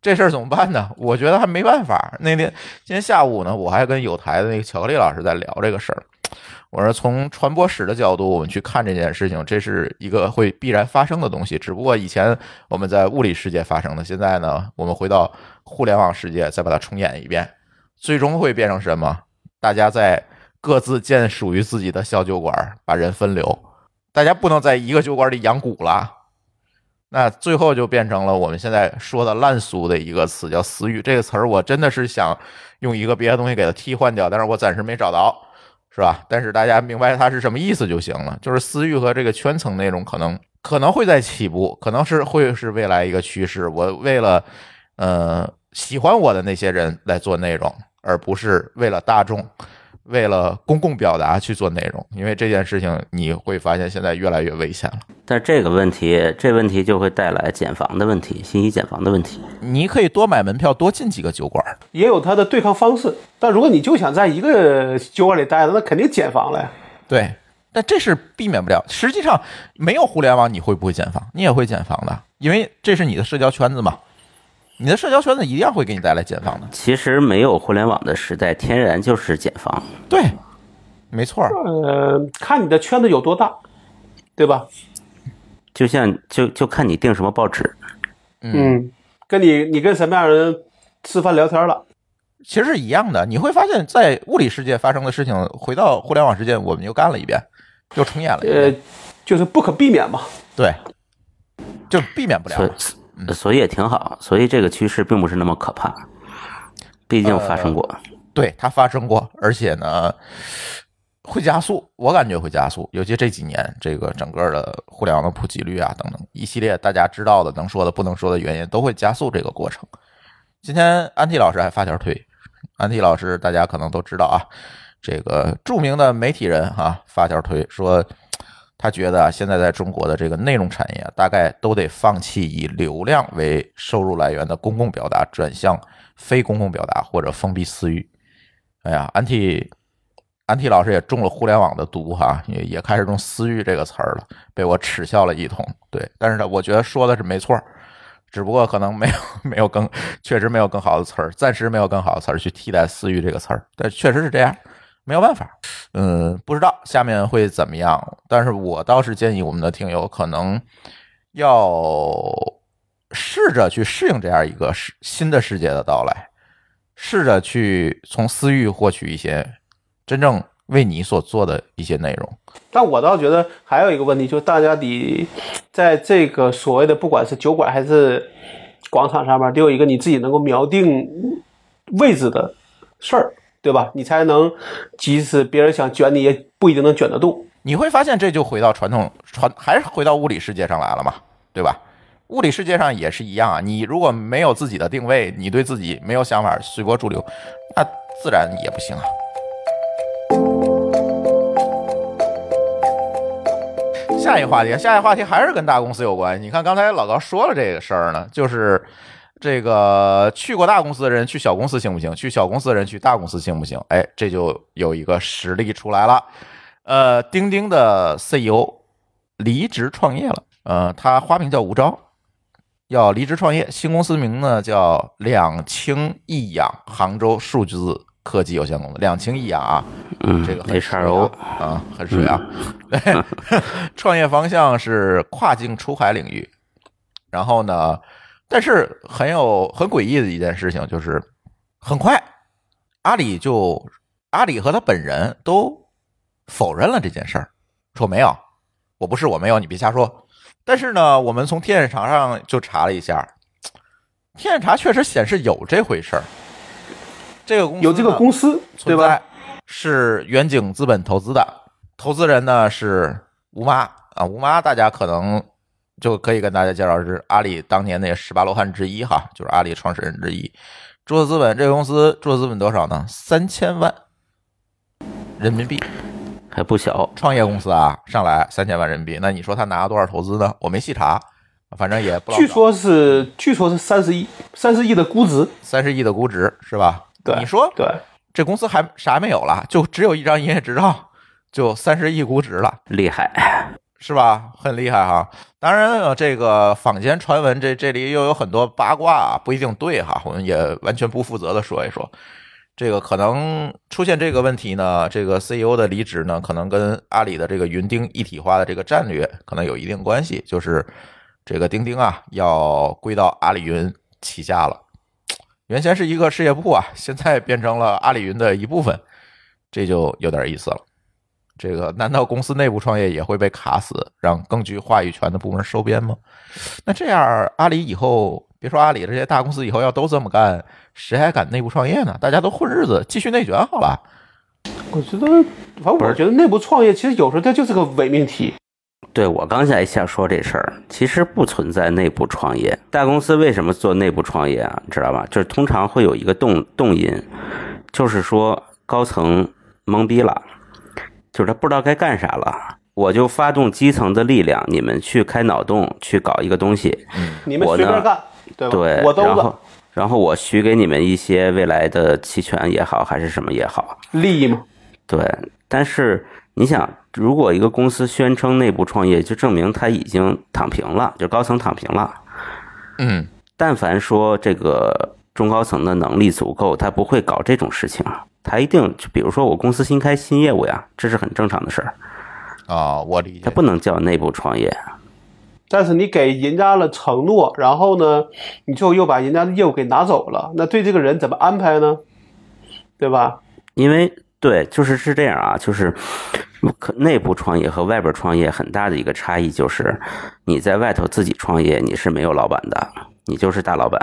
这事儿怎么办呢？我觉得还没办法。那天今天下午呢，我还跟有台的那个巧克力老师在聊这个事儿。我说从传播史的角度，我们去看这件事情，这是一个会必然发生的东西。只不过以前我们在物理世界发生的，现在呢，我们回到互联网世界，再把它重演一遍，最终会变成什么？大家在各自建属于自己的小酒馆，把人分流。大家不能在一个酒馆里养蛊了。那最后就变成了我们现在说的烂俗的一个词，叫私域。这个词儿我真的是想用一个别的东西给它替换掉，但是我暂时没找到，是吧？但是大家明白它是什么意思就行了。就是私域和这个圈层内容可能可能会在起步，可能是会是未来一个趋势。我为了呃喜欢我的那些人来做内容，而不是为了大众。为了公共表达去做内容，因为这件事情你会发现现在越来越危险了。但这个问题，这问题就会带来减房的问题，信息减房的问题。你可以多买门票，多进几个酒馆，也有它的对抗方式。但如果你就想在一个酒馆里待着，那肯定减房了呀。对，但这是避免不了。实际上，没有互联网，你会不会减房？你也会减房的，因为这是你的社交圈子嘛。你的社交圈子一样会给你带来减房的。其实没有互联网的时代，天然就是减房。对，没错。呃，看你的圈子有多大，对吧？就像就就看你订什么报纸。嗯，跟你你跟什么样的人吃饭聊天了，其实是一样的。你会发现在物理世界发生的事情，回到互联网世界，我们又干了一遍，又重演了。呃，就是不可避免嘛。对，就避免不了。所以也挺好，所以这个趋势并不是那么可怕，毕竟发生过。对，它发生过，而且呢，会加速，我感觉会加速。尤其这几年，这个整个的互联网的普及率啊，等等一系列大家知道的、能说的、不能说的原因，都会加速这个过程。今天安迪老师还发条推，安迪老师大家可能都知道啊，这个著名的媒体人哈发条推说。他觉得啊，现在在中国的这个内容产业，大概都得放弃以流量为收入来源的公共表达，转向非公共表达或者封闭私域。哎呀，安提安提老师也中了互联网的毒哈，也也开始用私域这个词儿了，被我耻笑了一通。对，但是呢，我觉得说的是没错，只不过可能没有没有更，确实没有更好的词儿，暂时没有更好的词儿去替代私域这个词儿，但确实是这样。没有办法，嗯，不知道下面会怎么样。但是我倒是建议我们的听友可能要试着去适应这样一个世新的世界的到来，试着去从私域获取一些真正为你所做的一些内容。但我倒觉得还有一个问题，就是大家得在这个所谓的不管是酒馆还是广场上面，得有一个你自己能够瞄定位置的事儿。对吧？你才能，即使别人想卷你，也不一定能卷得动。你会发现，这就回到传统传，还是回到物理世界上来了嘛？对吧？物理世界上也是一样啊。你如果没有自己的定位，你对自己没有想法，随波逐流，那自然也不行啊。下一个话题，下一个话题还是跟大公司有关。你看刚才老高说了这个事儿呢，就是。这个去过大公司的人去小公司行不行？去小公司的人去大公司行不行？哎，这就有一个实例出来了。呃，钉钉的 CEO 离职创业了。呃，他花名叫吴钊，要离职创业。新公司名呢叫两清一氧杭州数字科技有限公司。两清一氧啊，嗯，这个 HRO 啊，很水啊。创业方向是跨境出海领域。然后呢？但是很有很诡异的一件事情就是，很快，阿里就阿里和他本人都否认了这件事儿，说没有，我不是我没有，你别瞎说。但是呢，我们从天眼查上就查了一下，天眼查确实显示有这回事儿。这个公司有这个公司对吧？是远景资本投资的，投资人呢是吴妈啊，吴妈大家可能就可以跟大家介绍是阿里当年那十八罗汉之一哈，就是阿里创始人之一。注册资本这个公司注册资本多少呢？三千万人民币，还不小。创业公司啊，上来三千万人民币，那你说他拿了多少投资呢？我没细查，反正也不。据说是，据说是三十亿，三十亿的估值，三十亿的估值是吧？对，你说对，这公司还啥没有了？就只有一张营业执照，就三十亿估值了，厉害。是吧？很厉害哈！当然，这个坊间传闻，这这里又有很多八卦啊，不一定对哈。我们也完全不负责的说一说，这个可能出现这个问题呢，这个 CEO 的离职呢，可能跟阿里的这个云钉一体化的这个战略可能有一定关系，就是这个钉钉啊要归到阿里云旗下了。原先是一个事业部啊，现在变成了阿里云的一部分，这就有点意思了。这个难道公司内部创业也会被卡死，让更具话语权的部门收编吗？那这样阿里以后，别说阿里这些大公司以后要都这么干，谁还敢内部创业呢？大家都混日子，继续内卷好了。我觉得，反正我觉得内部创业其实有时候它就是个伪命题。对我刚才想说这事儿，其实不存在内部创业。大公司为什么做内部创业啊？你知道吧？就是通常会有一个动动因，就是说高层懵逼了。就是他不知道该干啥了，我就发动基层的力量，你们去开脑洞，去搞一个东西。嗯，你们随便干，对吧？对，我都然后，然后我许给你们一些未来的期权也好，还是什么也好，利益嘛。对，但是你想，如果一个公司宣称内部创业，就证明他已经躺平了，就高层躺平了。嗯，但凡说这个中高层的能力足够，他不会搞这种事情。他一定就比如说我公司新开新业务呀，这是很正常的事儿啊，我理解。他不能叫内部创业，但是你给人家了承诺，然后呢，你最后又把人家的业务给拿走了，那对这个人怎么安排呢？对吧？因为对，就是是这样啊，就是内部创业和外边创业很大的一个差异就是，你在外头自己创业，你是没有老板的，你就是大老板。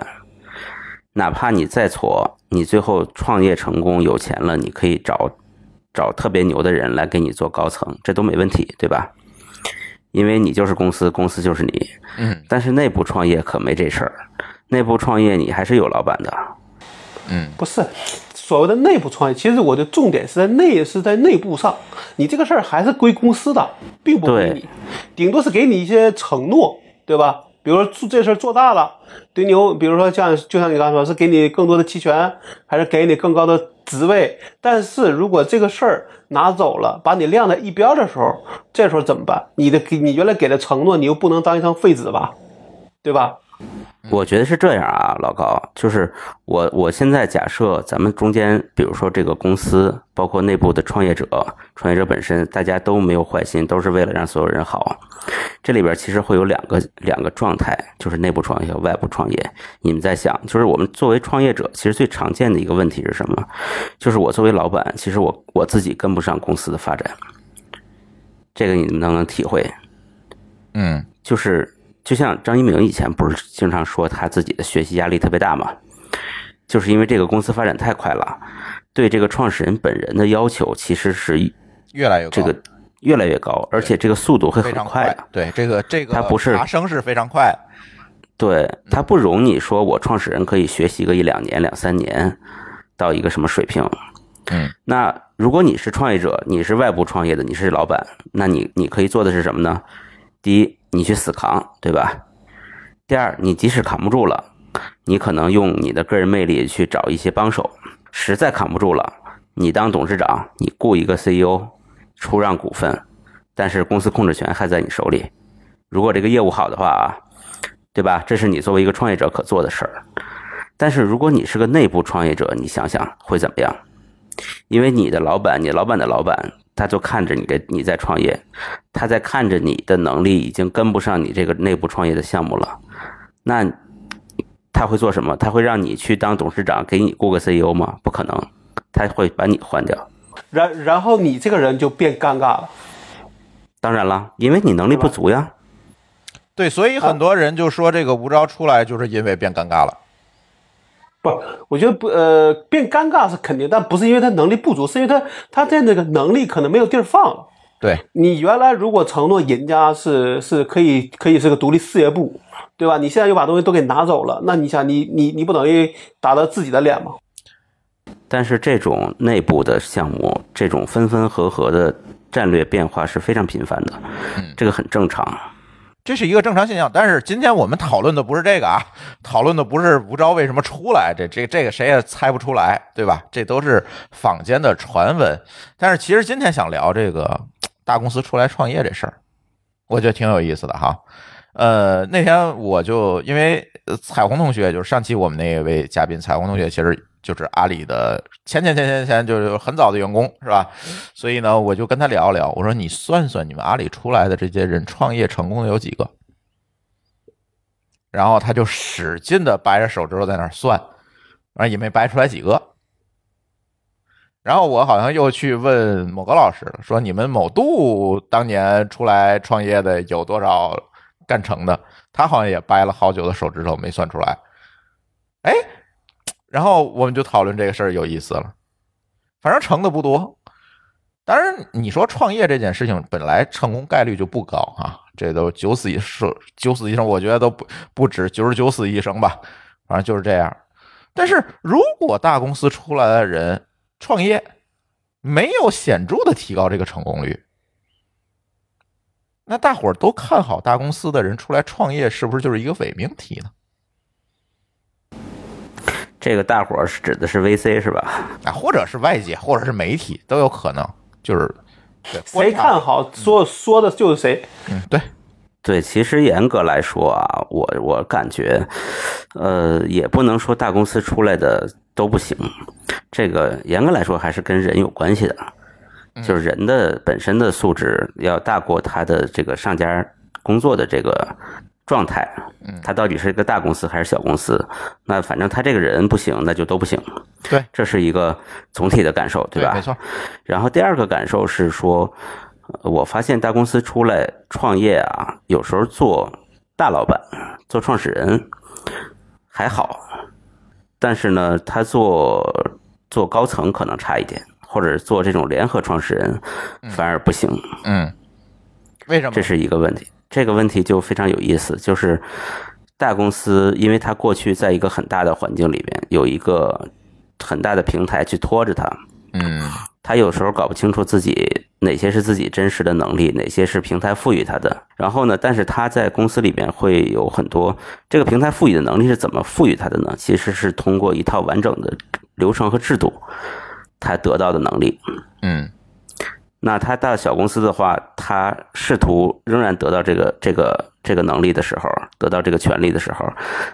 哪怕你再挫，你最后创业成功有钱了，你可以找找特别牛的人来给你做高层，这都没问题，对吧？因为你就是公司，公司就是你。嗯。但是内部创业可没这事儿，内部创业你还是有老板的。嗯，不是所谓的内部创业，其实我的重点是在内，是在内部上，你这个事儿还是归公司的，并不归你，顶多是给你一些承诺，对吧？比如说做这事做大了，对牛，比如说像就像你刚才说，是给你更多的期权，还是给你更高的职位？但是如果这个事儿拿走了，把你晾在一边的时候，这时候怎么办？你的给你原来给的承诺，你又不能当一张废纸吧？对吧？我觉得是这样啊，老高，就是我我现在假设咱们中间，比如说这个公司，包括内部的创业者，创业者本身，大家都没有坏心，都是为了让所有人好。这里边其实会有两个两个状态，就是内部创业和外部创业。你们在想，就是我们作为创业者，其实最常见的一个问题是什么？就是我作为老板，其实我我自己跟不上公司的发展。这个你们能不能体会？嗯，就是就像张一鸣以前不是经常说他自己的学习压力特别大嘛？就是因为这个公司发展太快了，对这个创始人本人的要求其实是越来越这个。越来越高，而且这个速度会很快。对，这个这个它不是爬升是非常快。对，它不容你说我创始人可以学习个一两年、两三年到一个什么水平。嗯，那如果你是创业者，你是外部创业的，你是老板，那你你可以做的是什么呢？第一，你去死扛，对吧？第二，你即使扛不住了，你可能用你的个人魅力去找一些帮手。实在扛不住了，你当董事长，你雇一个 CEO。出让股份，但是公司控制权还在你手里。如果这个业务好的话啊，对吧？这是你作为一个创业者可做的事儿。但是如果你是个内部创业者，你想想会怎么样？因为你的老板，你老板的老板，他就看着你这你在创业，他在看着你的能力已经跟不上你这个内部创业的项目了。那他会做什么？他会让你去当董事长，给你雇个 CEO 吗？不可能，他会把你换掉。然然后你这个人就变尴尬了，当然了，因为你能力不足呀。对，所以很多人就说这个吴钊出来就是因为变尴尬了。不，我觉得不，呃，变尴尬是肯定，但不是因为他能力不足，是因为他他在那个能力可能没有地儿放了。对你原来如果承诺人家是是可以可以是个独立事业部，对吧？你现在又把东西都给拿走了，那你想你你你不等于打了自己的脸吗？但是这种内部的项目，这种分分合合的战略变化是非常频繁的，这个很正常。这是一个正常现象。但是今天我们讨论的不是这个啊，讨论的不是吴钊为什么出来，这这这个谁也猜不出来，对吧？这都是坊间的传闻。但是其实今天想聊这个大公司出来创业这事儿，我觉得挺有意思的哈。呃，那天我就因为彩虹同学，就是上期我们那位嘉宾彩虹同学，其实就是阿里的前前前前前就是很早的员工，是吧？所以呢，我就跟他聊聊，我说你算算你们阿里出来的这些人创业成功的有几个？然后他就使劲的掰着手指头在那儿算，完了也没掰出来几个。然后我好像又去问某个老师说：“你们某度当年出来创业的有多少干成的？”他好像也掰了好久的手指头没算出来。哎，然后我们就讨论这个事儿，有意思了。反正成的不多。当然，你说创业这件事情本来成功概率就不高啊，这都九死一生，九死一生，我觉得都不不止九十九死一生吧，反正就是这样。但是如果大公司出来的人创业没有显著的提高这个成功率，那大伙儿都看好大公司的人出来创业，是不是就是一个伪命题呢？这个大伙儿是指的是 VC 是吧？啊，或者是外界，或者是媒体都有可能，就是谁看好说说的就是谁。嗯，对，对，其实严格来说啊，我我感觉，呃，也不能说大公司出来的都不行，这个严格来说还是跟人有关系的，就是人的本身的素质要大过他的这个上家工作的这个状态，他到底是一个大公司还是小公司，那反正他这个人不行，那就都不行，对，这是一个总体的感受，对吧？没错。然后第二个感受是说，呃我发现大公司出来创业啊，有时候做大老板、做创始人还好，但是呢，他做做高层可能差一点，或者做这种联合创始人反而不行，嗯，为什么？这是一个问题。这个问题就非常有意思，就是大公司，因为它过去在一个很大的环境里边，有一个很大的平台去拖着它，嗯他有时候搞不清楚自己哪些是自己真实的能力，哪些是平台赋予他的。然后呢，但是他在公司里面会有很多这个平台赋予的能力是怎么赋予他的呢？其实是通过一套完整的流程和制度，他得到的能力。嗯那他到小公司的话，他试图仍然得到这个这个这个能力的时候，得到这个权利的时候，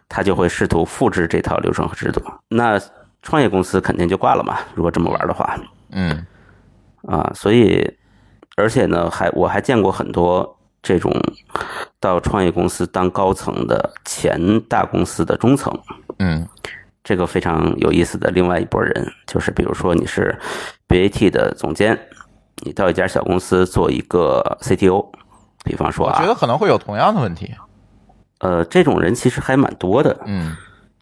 他就会试图复制这套流程和制度。那创业公司肯定就挂了嘛？如果这么玩的话，嗯啊，所以而且呢，还我还见过很多这种到创业公司当高层的前大公司的中层，嗯这个非常有意思的另外一拨人，就是比如说你是 BAT 的总监，你到一家小公司做一个 CTO，比方说啊，我觉得可能会有同样的问题。呃，这种人其实还蛮多的，嗯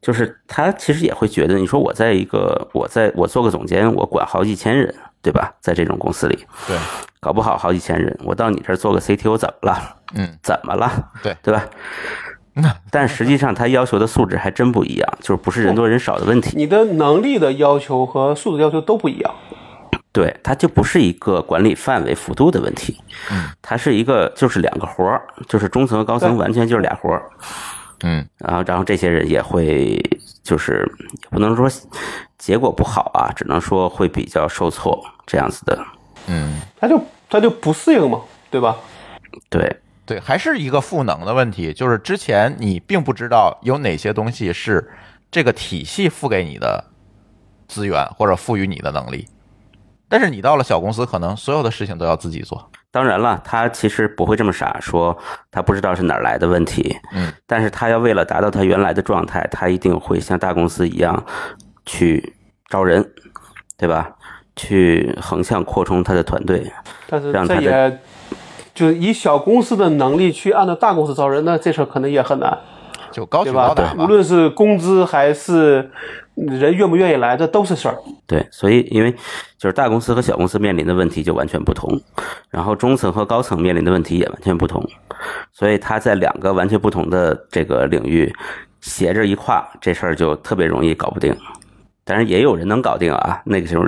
就是他其实也会觉得，你说我在一个我在我做个总监，我管好几千人，对吧？在这种公司里，对，搞不好好几千人，我到你这儿做个 CTO 怎么了？嗯怎么了？对对吧？但实际上他要求的素质还真不一样，就是不是人多人少的问题，你的能力的要求和素质要求都不一样。对，它就不是一个管理范围幅度的问题，嗯，它是一个就是两个活儿，就是中层和高层完全就是俩活儿，嗯。然后然后这些人也会就是也不能说结果不好啊，只能说会比较受挫这样子的，嗯，他就他就不适应嘛，对吧？对。对，还是一个赋能的问题，就是之前你并不知道有哪些东西是这个体系付给你的资源或者赋予你的能力，但是你到了小公司，可能所有的事情都要自己做。当然了，他其实不会这么傻，说他不知道是哪儿来的问题，嗯，但是他要为了达到他原来的状态，他一定会像大公司一样去招人，对吧？去横向扩充他的团队，但是这也就是以小公司的能力去按照大公司招人，那这事儿可能也很难，就高举高打？吧无。论是工资还是人愿不愿意来，这都是事儿。对，所以因为就是大公司和小公司面临的问题就完全不同，然后中层和高层面临的问题也完全不同，所以他在两个完全不同的这个领域斜着一跨，这事儿就特别容易搞不定。但是也有人能搞定啊，那个时候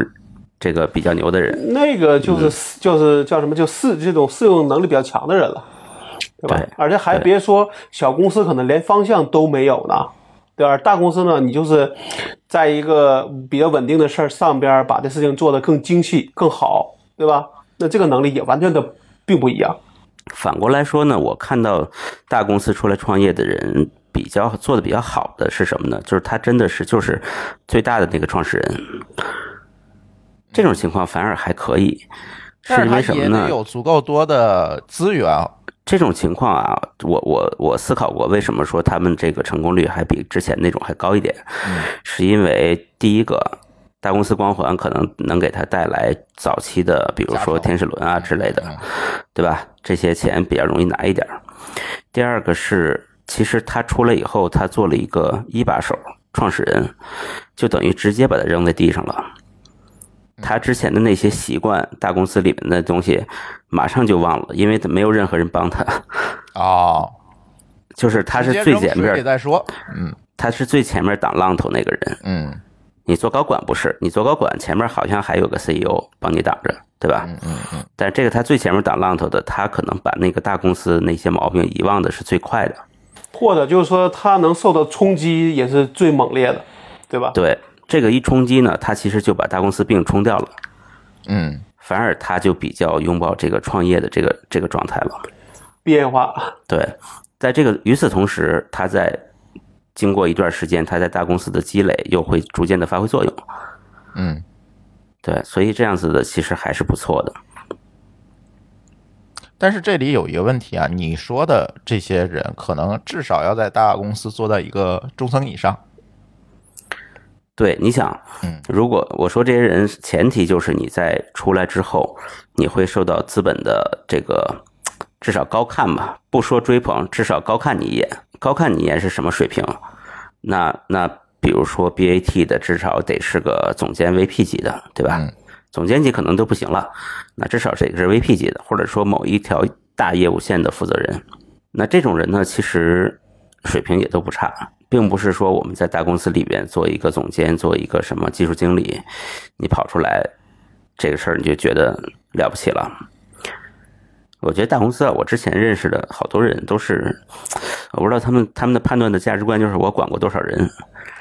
这个比较牛的人，那个嗯就是、就是叫什么，就适这种适应能力比较强的人了，对吧？对而且还别说小公司可能连方向都没有呢，对吧？大公司呢，你就是在一个比较稳定的事儿上边儿把这事情做得更精细、更好，对吧？那这个能力也完全的并不一样。反过来说呢，我看到大公司出来创业的人比较做的比较好的是什么呢？就是他真的是就是最大的那个创始人，这种情况反而还可以，是因为什么呢？有足够多的资源，这种情况啊，我我我思考过，为什么说他们这个成功率还比之前那种还高一点？是因为第一个，大公司光环可能能给他带来早期的，比如说天使轮啊之类的，对吧？这些钱比较容易拿一点。第二个是，其实他出来以后，他做了一个一把手创始人，就等于直接把他扔在地上了。他之前的那些习惯，大公司里面的东西，马上就忘了，因为没有任何人帮他。哦，就是他是最前面再说。嗯他是最前面挡浪头那个人。嗯你做高管不是，你做高管前面好像还有个 CEO 帮你挡着，对吧？嗯嗯嗯，但这个他最前面挡浪头的，他可能把那个大公司那些毛病遗忘的是最快的。或者就是说，他能受到冲击也是最猛烈的，对吧？对，这个一冲击呢，他其实就把大公司病冲掉了，嗯，反而他就比较拥抱这个创业的这个这个状态了。变化，对，在这个与此同时，他在经过一段时间，他在大公司的积累又会逐渐的发挥作用。嗯，对，所以这样子的其实还是不错的。但是这里有一个问题啊，你说的这些人可能至少要在大公司做到一个中层以上。对，你想嗯，如果我说这些人，前提就是你在出来之后，你会受到资本的这个至少高看吧，不说追捧，至少高看你一眼。高看你一眼是什么水平？那那比如说 BAT 的，至少得是个总监 VP 级的，对吧？嗯总监级可能都不行了，那至少这个是 VP 级的，或者说某一条大业务线的负责人。那这种人呢，其实水平也都不差，并不是说我们在大公司里边做一个总监，做一个什么技术经理，你跑出来这个事儿你就觉得了不起了。我觉得大公司啊，我之前认识的好多人都是，我不知道他们他们的判断的价值观就是我管过多少人，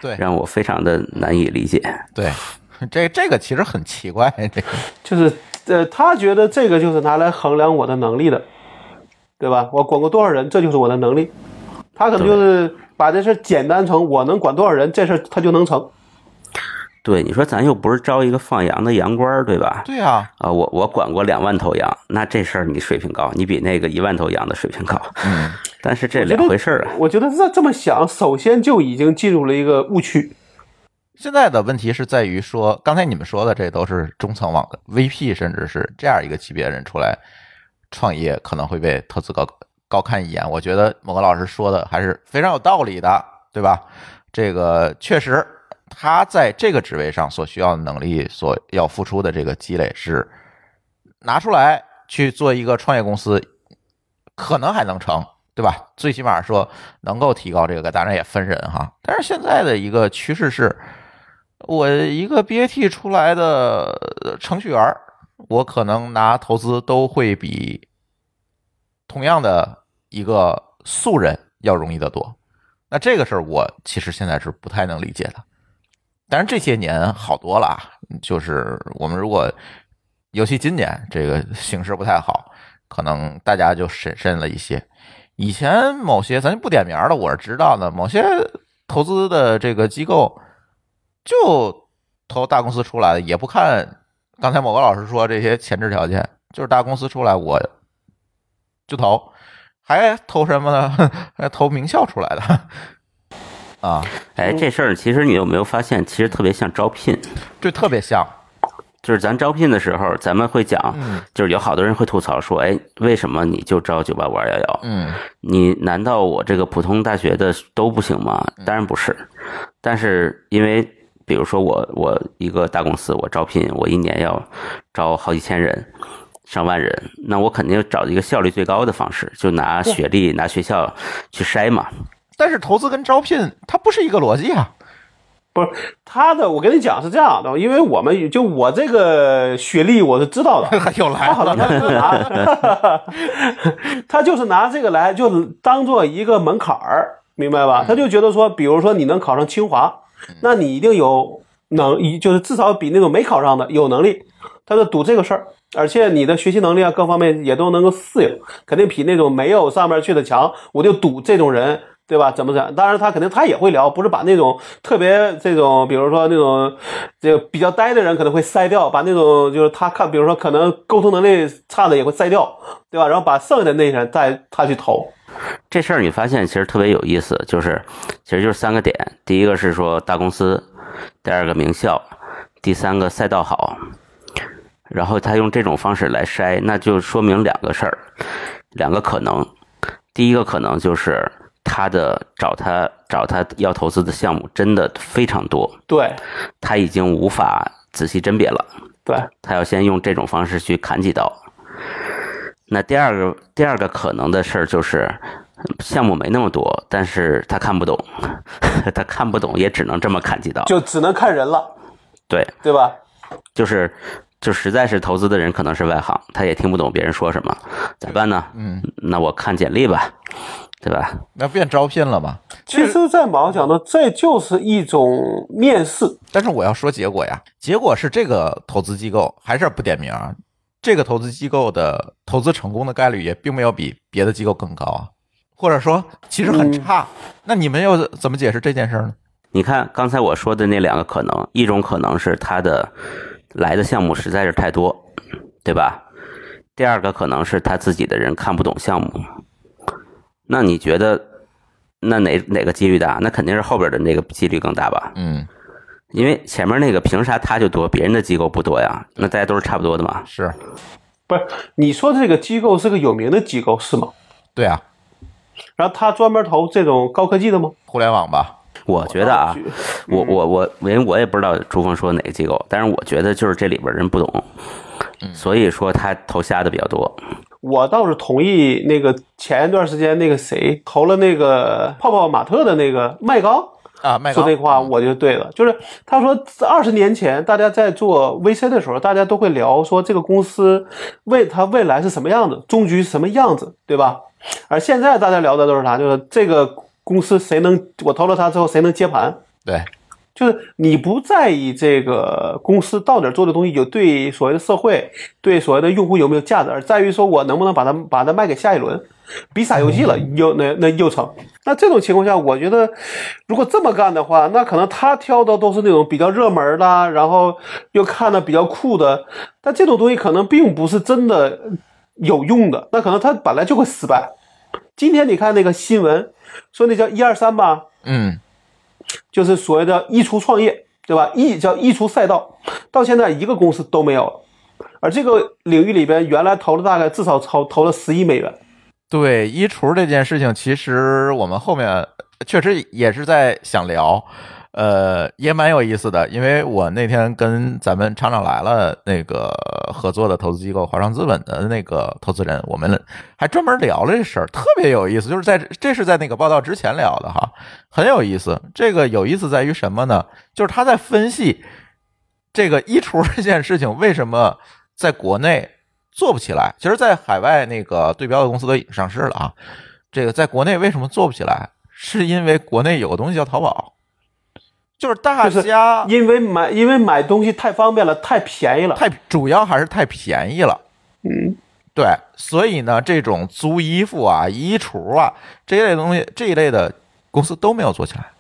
对让我非常的难以理解。对，这这个其实很奇怪，这个就是呃，他觉得这个就是拿来衡量我的能力的，对吧？我管过多少人，这就是我的能力。他可能就是把这事儿简单成我能管多少人，这事儿他就能成。对，你说咱又不是招一个放羊的羊倌儿，对吧？对啊，啊，我我管过两万头羊，那这事儿你水平高，你比那个一万头羊的水平高。嗯，但是这两回事儿啊。我觉得这这么想，首先就已经进入了一个误区。现在的问题是在于说，刚才你们说的这都是中层网的 VP，甚至是这样一个级别人出来创业，可能会被投资高高看一眼。我觉得某个老师说的还是非常有道理的，对吧？这个确实，他在这个职位上所需要的能力，所要付出的这个积累是拿出来去做一个创业公司，可能还能成。对吧？最起码说能够提高这个，当然也分人哈。但是现在的一个趋势是，我一个 BAT 出来的程序员，我可能拿投资都会比同样的一个素人要容易得多。那这个事儿我其实现在是不太能理解的。但是这些年好多了啊，就是我们如果尤其今年这个形势不太好，可能大家就审慎了一些。以前某些咱就不点名了，我是知道的，某些投资的这个机构就投大公司出来的，也不看刚才某个老师说这些前置条件，就是大公司出来我就投，还投什么呢？还投名校出来的啊，哎，这事儿其实你有没有发现，其实特别像招聘？对特别像，就是咱招聘的时候，咱们会讲，嗯就是有好多人会吐槽说，哎，为什么你就招九八五二幺幺？嗯你难道我这个普通大学的都不行吗？当然不是，但是因为比如说我我一个大公司，我招聘我一年要招好几千人。上万人，那我肯定找一个效率最高的方式，就拿学历、拿学校去筛嘛。但是投资跟招聘它不是一个逻辑啊。不是他的，我跟你讲是这样的，因为我们就我这个学历我是知道的，又来他好了他就是拿，他就是拿这个来就当做一个门槛儿，明白吧？他就觉得说，比如说你能考上清华，那你一定有能，一就是至少比那种没考上的有能力，他就赌这个事儿。而且你的学习能力啊，各方面也都能够适应，肯定比那种没有上面去的强。我就赌这种人，对吧？怎么怎？当然他肯定他也会聊，不是把那种特别这种，比如说那种这比较呆的人可能会筛掉，把那种就是他看，比如说可能沟通能力差的也会筛掉，对吧？然后把剩下的那些人再他去投。这事儿你发现其实特别有意思，就是其实就是三个点，第一个是说大公司，第二个名校，第三个赛道好。然后他用这种方式来筛，那就说明两个事儿，两个可能。第一个可能就是他的找他找他要投资的项目真的非常多，对他已经无法仔细甄别了，对，他要先用这种方式去砍几刀。那第二个第二个可能的事儿就是，项目没那么多，但是他看不懂，他看不懂也只能这么砍几刀。就只能看人了，对，对吧？就是就实在是投资的人可能是外行，他也听不懂别人说什么，咋办呢？嗯，那我看简历吧，对吧？那变招聘了吧？其实，在毛讲的，这就是一种面试。但是我要说结果呀，结果是这个投资机构还是不点名啊，这个投资机构的投资成功的概率也并没有比别的机构更高啊，或者说其实很差。那你们又怎么解释这件事呢？你看刚才我说的那两个可能，一种可能是他的来的项目实在是太多，对吧？第二个可能是他自己的人看不懂项目。那你觉得，那哪哪个几率大？那肯定是后边的那个几率更大吧？嗯，因为前面那个凭啥他就多，别人的机构不多呀？那大家都是差不多的嘛。是不是你说的这个机构是个有名的机构是吗？对啊，然后他专门投这种高科技的吗？互联网吧，我觉得啊，我我我，因为我也不知道朱峰说哪个机构，但是我觉得就是这里边人不懂，所以说他投瞎的比较多。我倒是同意那个前一段时间那个谁投了那个泡泡玛特的那个麦高啊，麦高说这话，我就对了。就是他说，二十年前大家在做 VC 的时候，大家都会聊说这个公司未它未来是什么样子，终局是什么样子，对吧？而现在大家聊的都是啥？就是这个公司谁能我投了他之后谁能接盘？对，就是你不在意这个公司到底做的东西有对所谓的社会、对所谓的用户有没有价值，而在于说我能不能把它把它卖给下一轮，比傻游戏了又那那又成。那这种情况下，我觉得如果这么干的话，那可能他挑的都是那种比较热门的，然后又看的比较酷的，但这种东西可能并不是真的有用的，那可能他本来就会失败。今天你看那个新闻，说那叫一二三吧，嗯，就是所谓的衣橱创业，对吧？溢叫衣橱赛道，到现在一个公司都没有了。而这个领域里边，原来投了大概至少投投了十亿美元。对衣橱这件事情，其实我们后面确实也是在想聊，呃，也蛮有意思的。因为我那天跟咱们厂长来了那个合作的投资机构华创资本的那个投资人，我们还专门聊了这事儿，特别有意思。就是在这是在那个报道之前聊的哈，很有意思。这个有意思在于什么呢？就是他在分析这个衣橱这件事情为什么在国内。做不起来，其实，在海外那个对标的公司都已经上市了啊。这个在国内为什么做不起来？是因为国内有个东西叫淘宝，就是大家因为买因为买东西太方便了，太便宜了，太主要还是太便宜了。嗯，对，所以呢，这种租衣服啊、衣橱啊这一类东西，这一类的公司都没有做起来。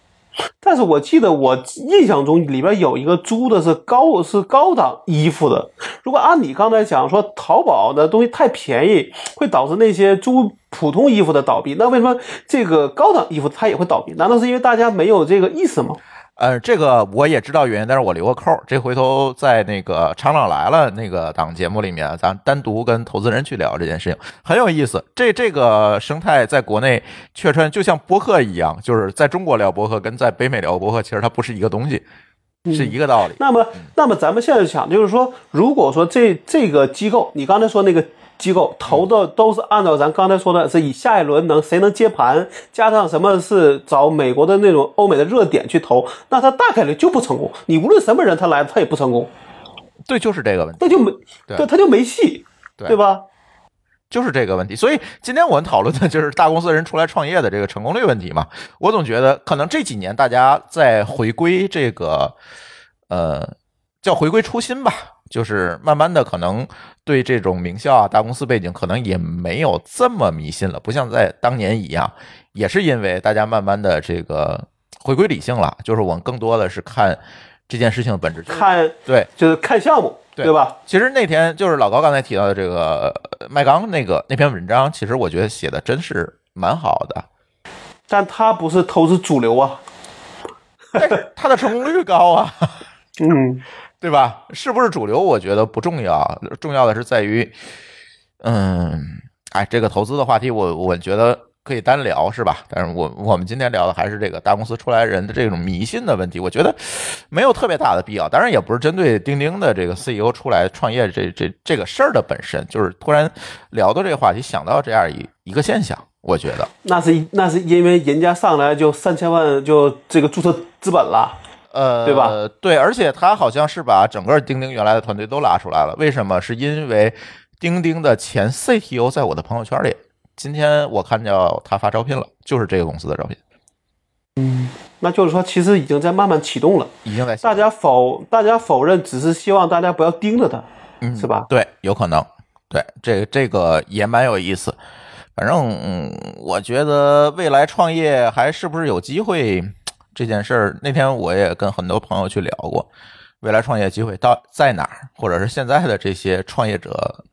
但是我记得我印象中里边有一个租的是高是高档衣服的。如果按你刚才讲说淘宝的东西太便宜，会导致那些租普通衣服的倒闭，那为什么这个高档衣服它也会倒闭？难道是因为大家没有这个意识吗？呃，这个我也知道原因，但是我留个扣儿，这回头在那个厂长来了那个档节目里面，咱单独跟投资人去聊这件事情，很有意思。这这个生态在国内确实就像播客一样，就是在中国聊播客跟在北美聊播客，其实它不是一个东西，是一个道理。那么，那么咱们现在想，就是说，如果说这这个机构，你刚才说那个机构投的都是按照咱刚才说的，是以下一轮能谁能接盘，加上什么是找美国的那种欧美的热点去投，那他大概率就不成功。你无论什么人他来，他也不成功，对，就是这个问题，那就没对对，他就没戏，对对吧？就是这个问题。所以今天我们讨论的就是 大公司人出来创业的这个成功率问题嘛。我总觉得可能这几年大家在回归这个，呃，叫回归初心吧，就是慢慢的可能对这种名校啊、大公司背景可能也没有这么迷信了，不像在当年一样，也是因为大家慢慢的这个回归理性了，就是我们更多的是看这件事情的本质。看对，就是看项目，对对吧？其实那天就是老高刚才提到的这个呃麦刚那个那篇文章，其实我觉得写的真是蛮好的，但他不是投资主流啊，但是他的成功率高啊，嗯，对吧？是不是主流？我觉得不重要，重要的是在于，嗯，哎，这个投资的话题我，我觉得可以单聊，是吧？但是我我们今天聊的还是这个大公司出来人的这种迷信的问题，我觉得没有特别大的必要。当然，也不是针对钉钉的这个 CEO 出来创业这这这个事儿的本身，就是突然聊到这个话题，想到这样一一个现象，我觉得。那是那是因为人家上来就三千万就这个注册资本了，呃，对吧？对，而且他好像是把整个钉钉原来的团队都拉出来了。为什么？是因为钉钉的前 CTO 在我的朋友圈里，今天我看到他发招聘了，就是这个公司的招聘，嗯那就是说其实已经在慢慢启动了。已经在大家否大家否认，只是希望大家不要盯着他，嗯是吧？对，有可能。对，这这个也蛮有意思。反正嗯，我觉得未来创业还是不是有机会这件事儿，那天我也跟很多朋友去聊过，未来创业机会到在哪儿，或者是现在的这些创业者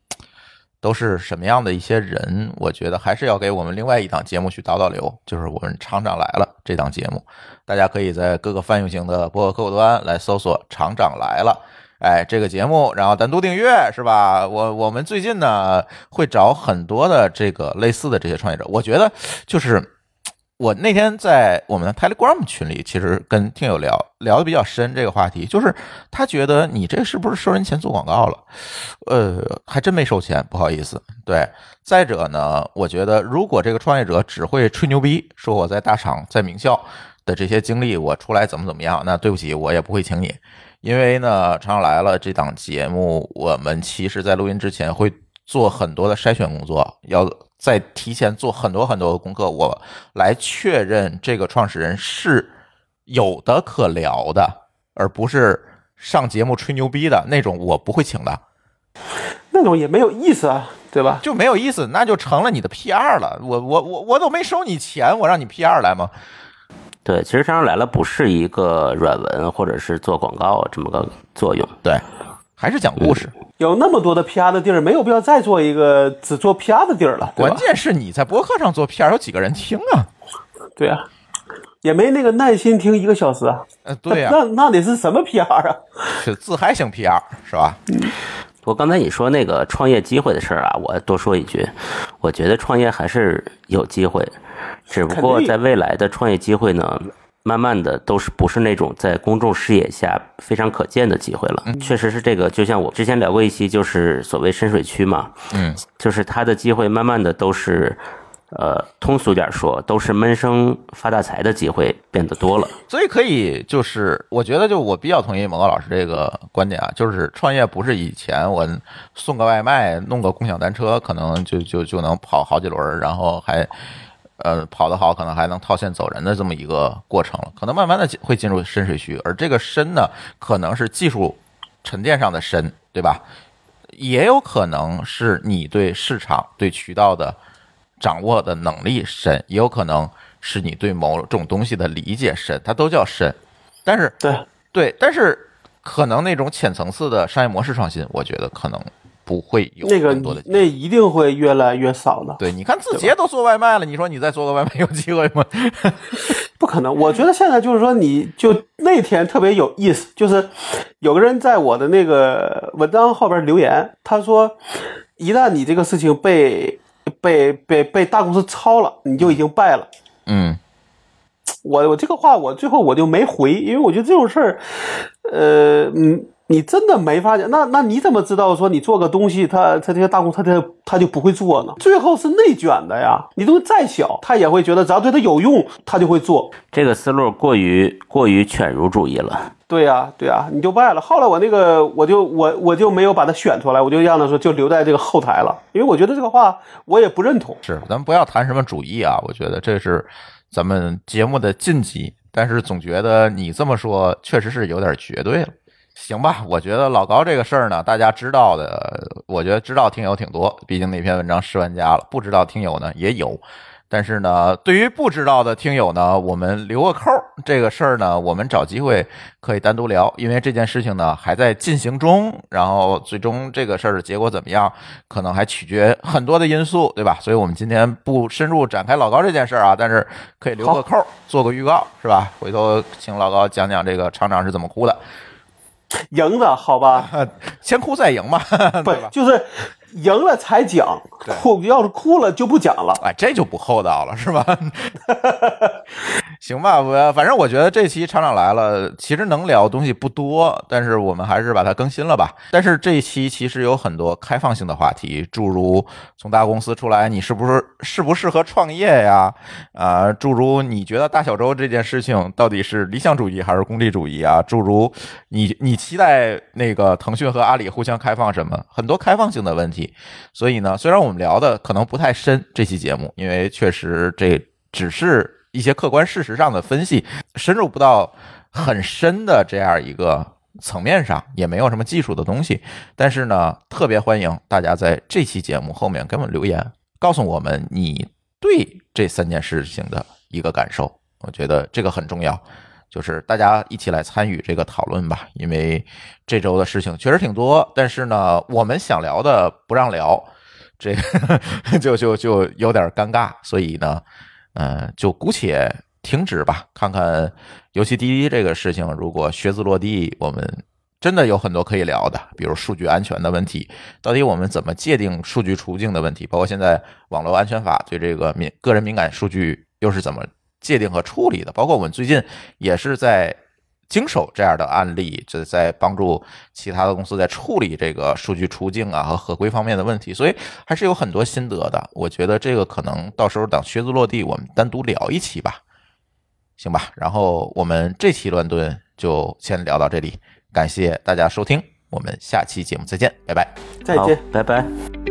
都是什么样的一些人？我觉得还是要给我们另外一档节目去导导流，就是我们厂长来了这档节目，大家可以在各个泛用型的播客客户端来搜索“厂长来了”。哎，这个节目，然后单独订阅是吧？我我们最近呢会找很多的这个类似的这些创业者，我觉得就是我那天在我们的 Telegram 群里，其实跟听友聊聊的比较深这个话题，就是他觉得你这是不是收人钱做广告了？呃，还真没收钱，不好意思。对，再者呢，我觉得如果这个创业者只会吹牛逼，说我在大厂、在名校的这些经历，我出来怎么怎么样，那对不起，我也不会请你。因为呢，常常来了这档节目，我们其实在录音之前会做很多的筛选工作，要再提前做很多很多的功课，我来确认这个创始人是有的可聊的，而不是上节目吹牛逼的那种，我不会请的，那种也没有意思啊，对吧？就没有意思，那就成了你的 PR 了。我我我我都没收你钱，我让你 PR 来吗？对，其实常常来了不是一个软文或者是做广告这么个作用。对，还是讲故事。有那么多的 PR 的地儿，没有必要再做一个只做 PR 的地儿了，关？键是你在博客上做 PR，有几个人听啊？对啊，也没那个耐心听一个小时啊。呃，对呀、那那得是什么 PR 啊？是自嗨型 PR 是吧？不过刚才你说那个创业机会的事儿啊，我多说一句，我觉得创业还是有机会，只不过在未来的创业机会呢，慢慢的都是不是那种在公众视野下非常可见的机会了。确实是这个，就像我之前聊过一期，就是所谓深水区嘛，嗯，就是它的机会慢慢的都是。呃，通俗点说，都是闷声发大财的机会变得多了。所以可以就是，我觉得就我比较同意某个老师这个观点啊，就是创业不是以前我送个外卖、弄个共享单车，可能就就就能跑好几轮儿，然后还呃跑得好，可能还能套现走人的这么一个过程了。可能慢慢的会进入深水区，而这个深呢，可能是技术沉淀上的深，对吧？也有可能是你对市场、对渠道的掌握的能力深，也有可能是你对某种东西的理解深，它都叫深。但是对，对，但是可能那种浅层次的商业模式创新，我觉得可能不会有那个很多的。那一定会越来越少的。对，你看字节都做外卖了，你说你再做个外卖有机会吗？不可能，我觉得现在就是说，你就那天特别有意思，就是有个人在我的那个文章后边留言，他说，一旦你这个事情被被被被大公司抄了，你就已经败了。嗯，我我这个话我最后我就没回，因为我觉得这种事儿，呃，嗯，你真的没发现。那那你怎么知道说你做个东西，他他这些大公司他他他就不会做呢？最后是内卷的呀。你东西再小，他也会觉得只要对他有用，他就会做。这个思路过于过于犬儒主义了。对呀、对呀、你就败了。后来我那个我就我我就没有把它选出来，我就让他说就留在这个后台了，因为我觉得这个话我也不认同。是，咱们不要谈什么主义啊，我觉得这是咱们节目的禁忌。但是总觉得你这么说确实是有点绝对了。行吧，我觉得老高这个事儿呢，大家知道的，我觉得知道听友挺多，毕竟那篇文章十万加了，不知道听友呢也有。但是呢，对于不知道的听友呢，我们留个扣儿。这个事儿呢，我们找机会可以单独聊，因为这件事情呢还在进行中，然后最终这个事儿的结果怎么样，可能还取决很多的因素，对吧？所以我们今天不深入展开老高这件事儿啊，但是可以留个扣儿，做个预告，是吧？回头请老高讲讲这个厂长是怎么哭的，赢的好吧？先哭再赢嘛，不？就是赢了才讲，对哭要是哭了就不讲了。哎，这就不厚道了，是吧？行吧，我反正我觉得这期厂长来了，其实能聊的东西不多，但是我们还是把它更新了吧。但是这一期其实有很多开放性的话题，诸如从大公司出来，你是不是适不适合创业呀？啊、诸如你觉得大小周这件事情到底是理想主义还是功利主义啊？诸如你你期待那个腾讯和阿里互相开放什么？很多开放性的问题。所以呢，虽然我们聊的可能不太深，这期节目，因为确实这只是一些客观事实上的分析，深入不到很深的这样一个层面上，也没有什么技术的东西。但是呢，特别欢迎大家在这期节目后面给我们留言，告诉我们你对这三件事情的一个感受。我觉得这个很重要。就是大家一起来参与这个讨论吧，因为这周的事情确实挺多，但是呢，我们想聊的不让聊，这个 就就就有点尴尬，所以呢，嗯、就姑且停止吧，看看尤其滴滴这个事情，如果靴子落地，我们真的有很多可以聊的，比如数据安全的问题，到底我们怎么界定数据出境的问题，包括现在网络安全法对这个敏个人敏感数据又是怎么界定和处理的，包括我们最近也是在经手这样的案例，这在帮助其他的公司在处理这个数据出境啊和合规方面的问题，所以还是有很多心得的。我觉得这个可能到时候等靴子落地，我们单独聊一期吧，行吧？然后我们这期乱炖就先聊到这里，感谢大家收听，我们下期节目再见，拜拜。再见。，拜拜。